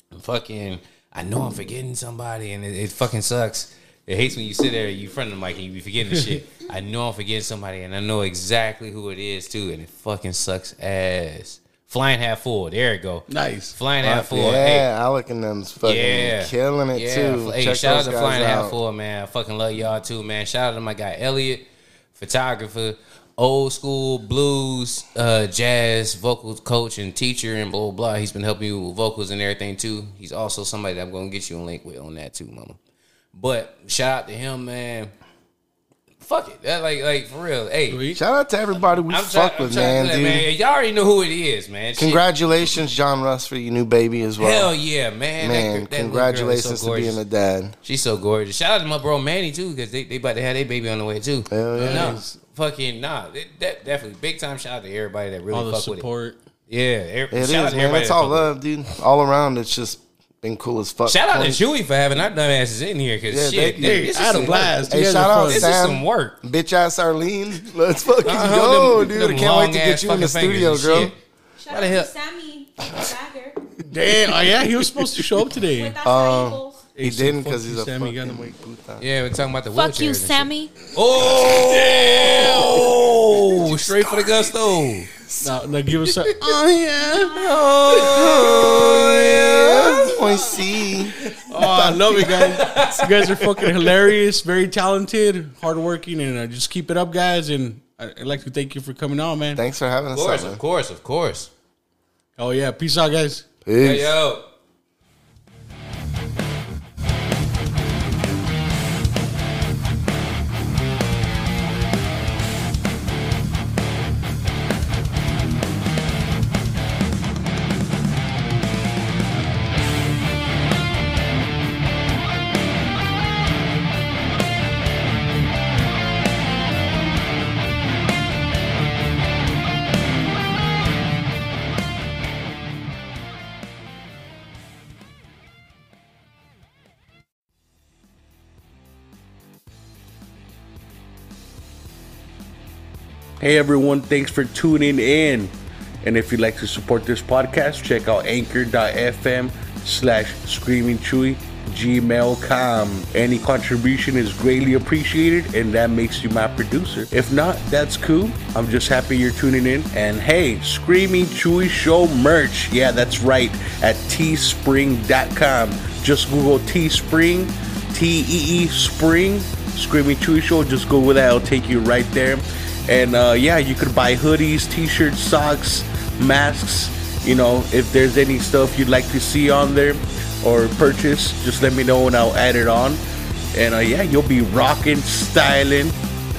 I'm Fucking, I know I'm forgetting somebody, and it, it fucking sucks. It hates when you sit there, you in front of the mic, and you be forgetting the [laughs] shit. I know I'm forgetting somebody, and I know exactly who it is too, and it fucking sucks ass. Flying half full. There it go. Nice. Flying half full. yeah, Hey, Alec and them's fucking yeah, killing it yeah. too. Hey, Check shout out to guys Flying Half out. Full, man. I fucking love y'all too, man. Shout out to my guy Elliot, photographer, old school blues, uh, jazz vocal coach and teacher, and blah blah blah. He's been helping you with vocals and everything too. He's also somebody that I'm gonna get you a link with on that too, mama. But shout out to him, man. Fuck it, that like like for real. Hey, Shout out to everybody we I'm fuck try- I'm with, man, to- dude. man. Y'all already know who it is, man. Shit. Congratulations, John Russ, for your new baby as well. Hell yeah, man. Man, gir- that little girl is congratulations so to being a dad. She's so gorgeous. Shout out to my bro Manny too, because they, they about to have their baby on the way too. Hell yeah. No, fucking nah. It, that definitely big time shout out to everybody that really All the fuck with it. support. Yeah, er- It is, shout out to man. everybody. It's all love, dude. All around, it's just been cool as fuck. Shout out to Chuy for having our dumbasses in here because yeah, shit, dude, this is some blast. Hey, shout out this Sam, is some work. Bitch ass Arlene, [laughs] let's fucking uh-huh, go, them, dude. Them I can't wait to get you in the studio, girl. Shout out to Sammy Damn, oh yeah, he was supposed to show up today. Uh, he didn't because he's a Sammy fucking Yeah, we're talking about the fuck you, Sammy. Oh, [laughs] straight for the gusto. Now, now give us a. Oh yeah. [laughs] Oh yeah. 6.C. Oh, I love it, guys. [laughs] You guys are fucking hilarious, very talented, hardworking, and uh, just keep it up, guys. And I'd like to thank you for coming on, man. Thanks for having us. Of course, of course, of course. Oh, yeah. Peace out, guys. Peace. Hey, yo. Hey everyone, thanks for tuning in. And if you'd like to support this podcast, check out anchor.fm slash screaming chuy gmail.com. Any contribution is greatly appreciated and that makes you my producer. If not, that's cool. I'm just happy you're tuning in. And hey, Screaming Chuy Show merch. Yeah, that's right. At teespring.com. Just Google Teespring, T E E Spring, Screaming Chuy Show. Just go with that, it'll take you right there. And uh, yeah, you could buy hoodies, t-shirts, socks, masks. You know, if there's any stuff you'd like to see on there or purchase, just let me know and I'll add it on. And uh, yeah, you'll be rocking, styling.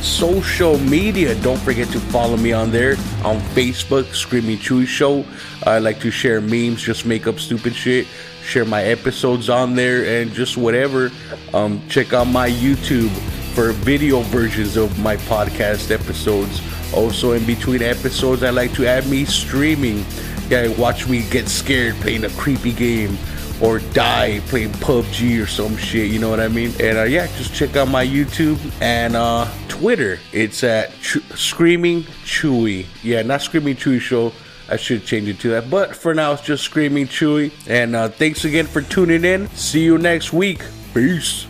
Social media, don't forget to follow me on there on Facebook, Screaming Chuy Show. I like to share memes, just make up stupid shit, share my episodes on there, and just whatever. Um, check out my YouTube for video versions of my podcast episodes. Also, in between episodes, I like to add me streaming. Yeah, watch me get scared playing a creepy game or die playing PUBG or some shit. You know what I mean? And uh, yeah, just check out my YouTube and uh, Twitter. It's at Ch- Screaming Chuy. Yeah, not Screaming Chuy Show. I should change it to that. But for now, it's just Screaming Chuy. And uh, thanks again for tuning in. See you next week. Peace.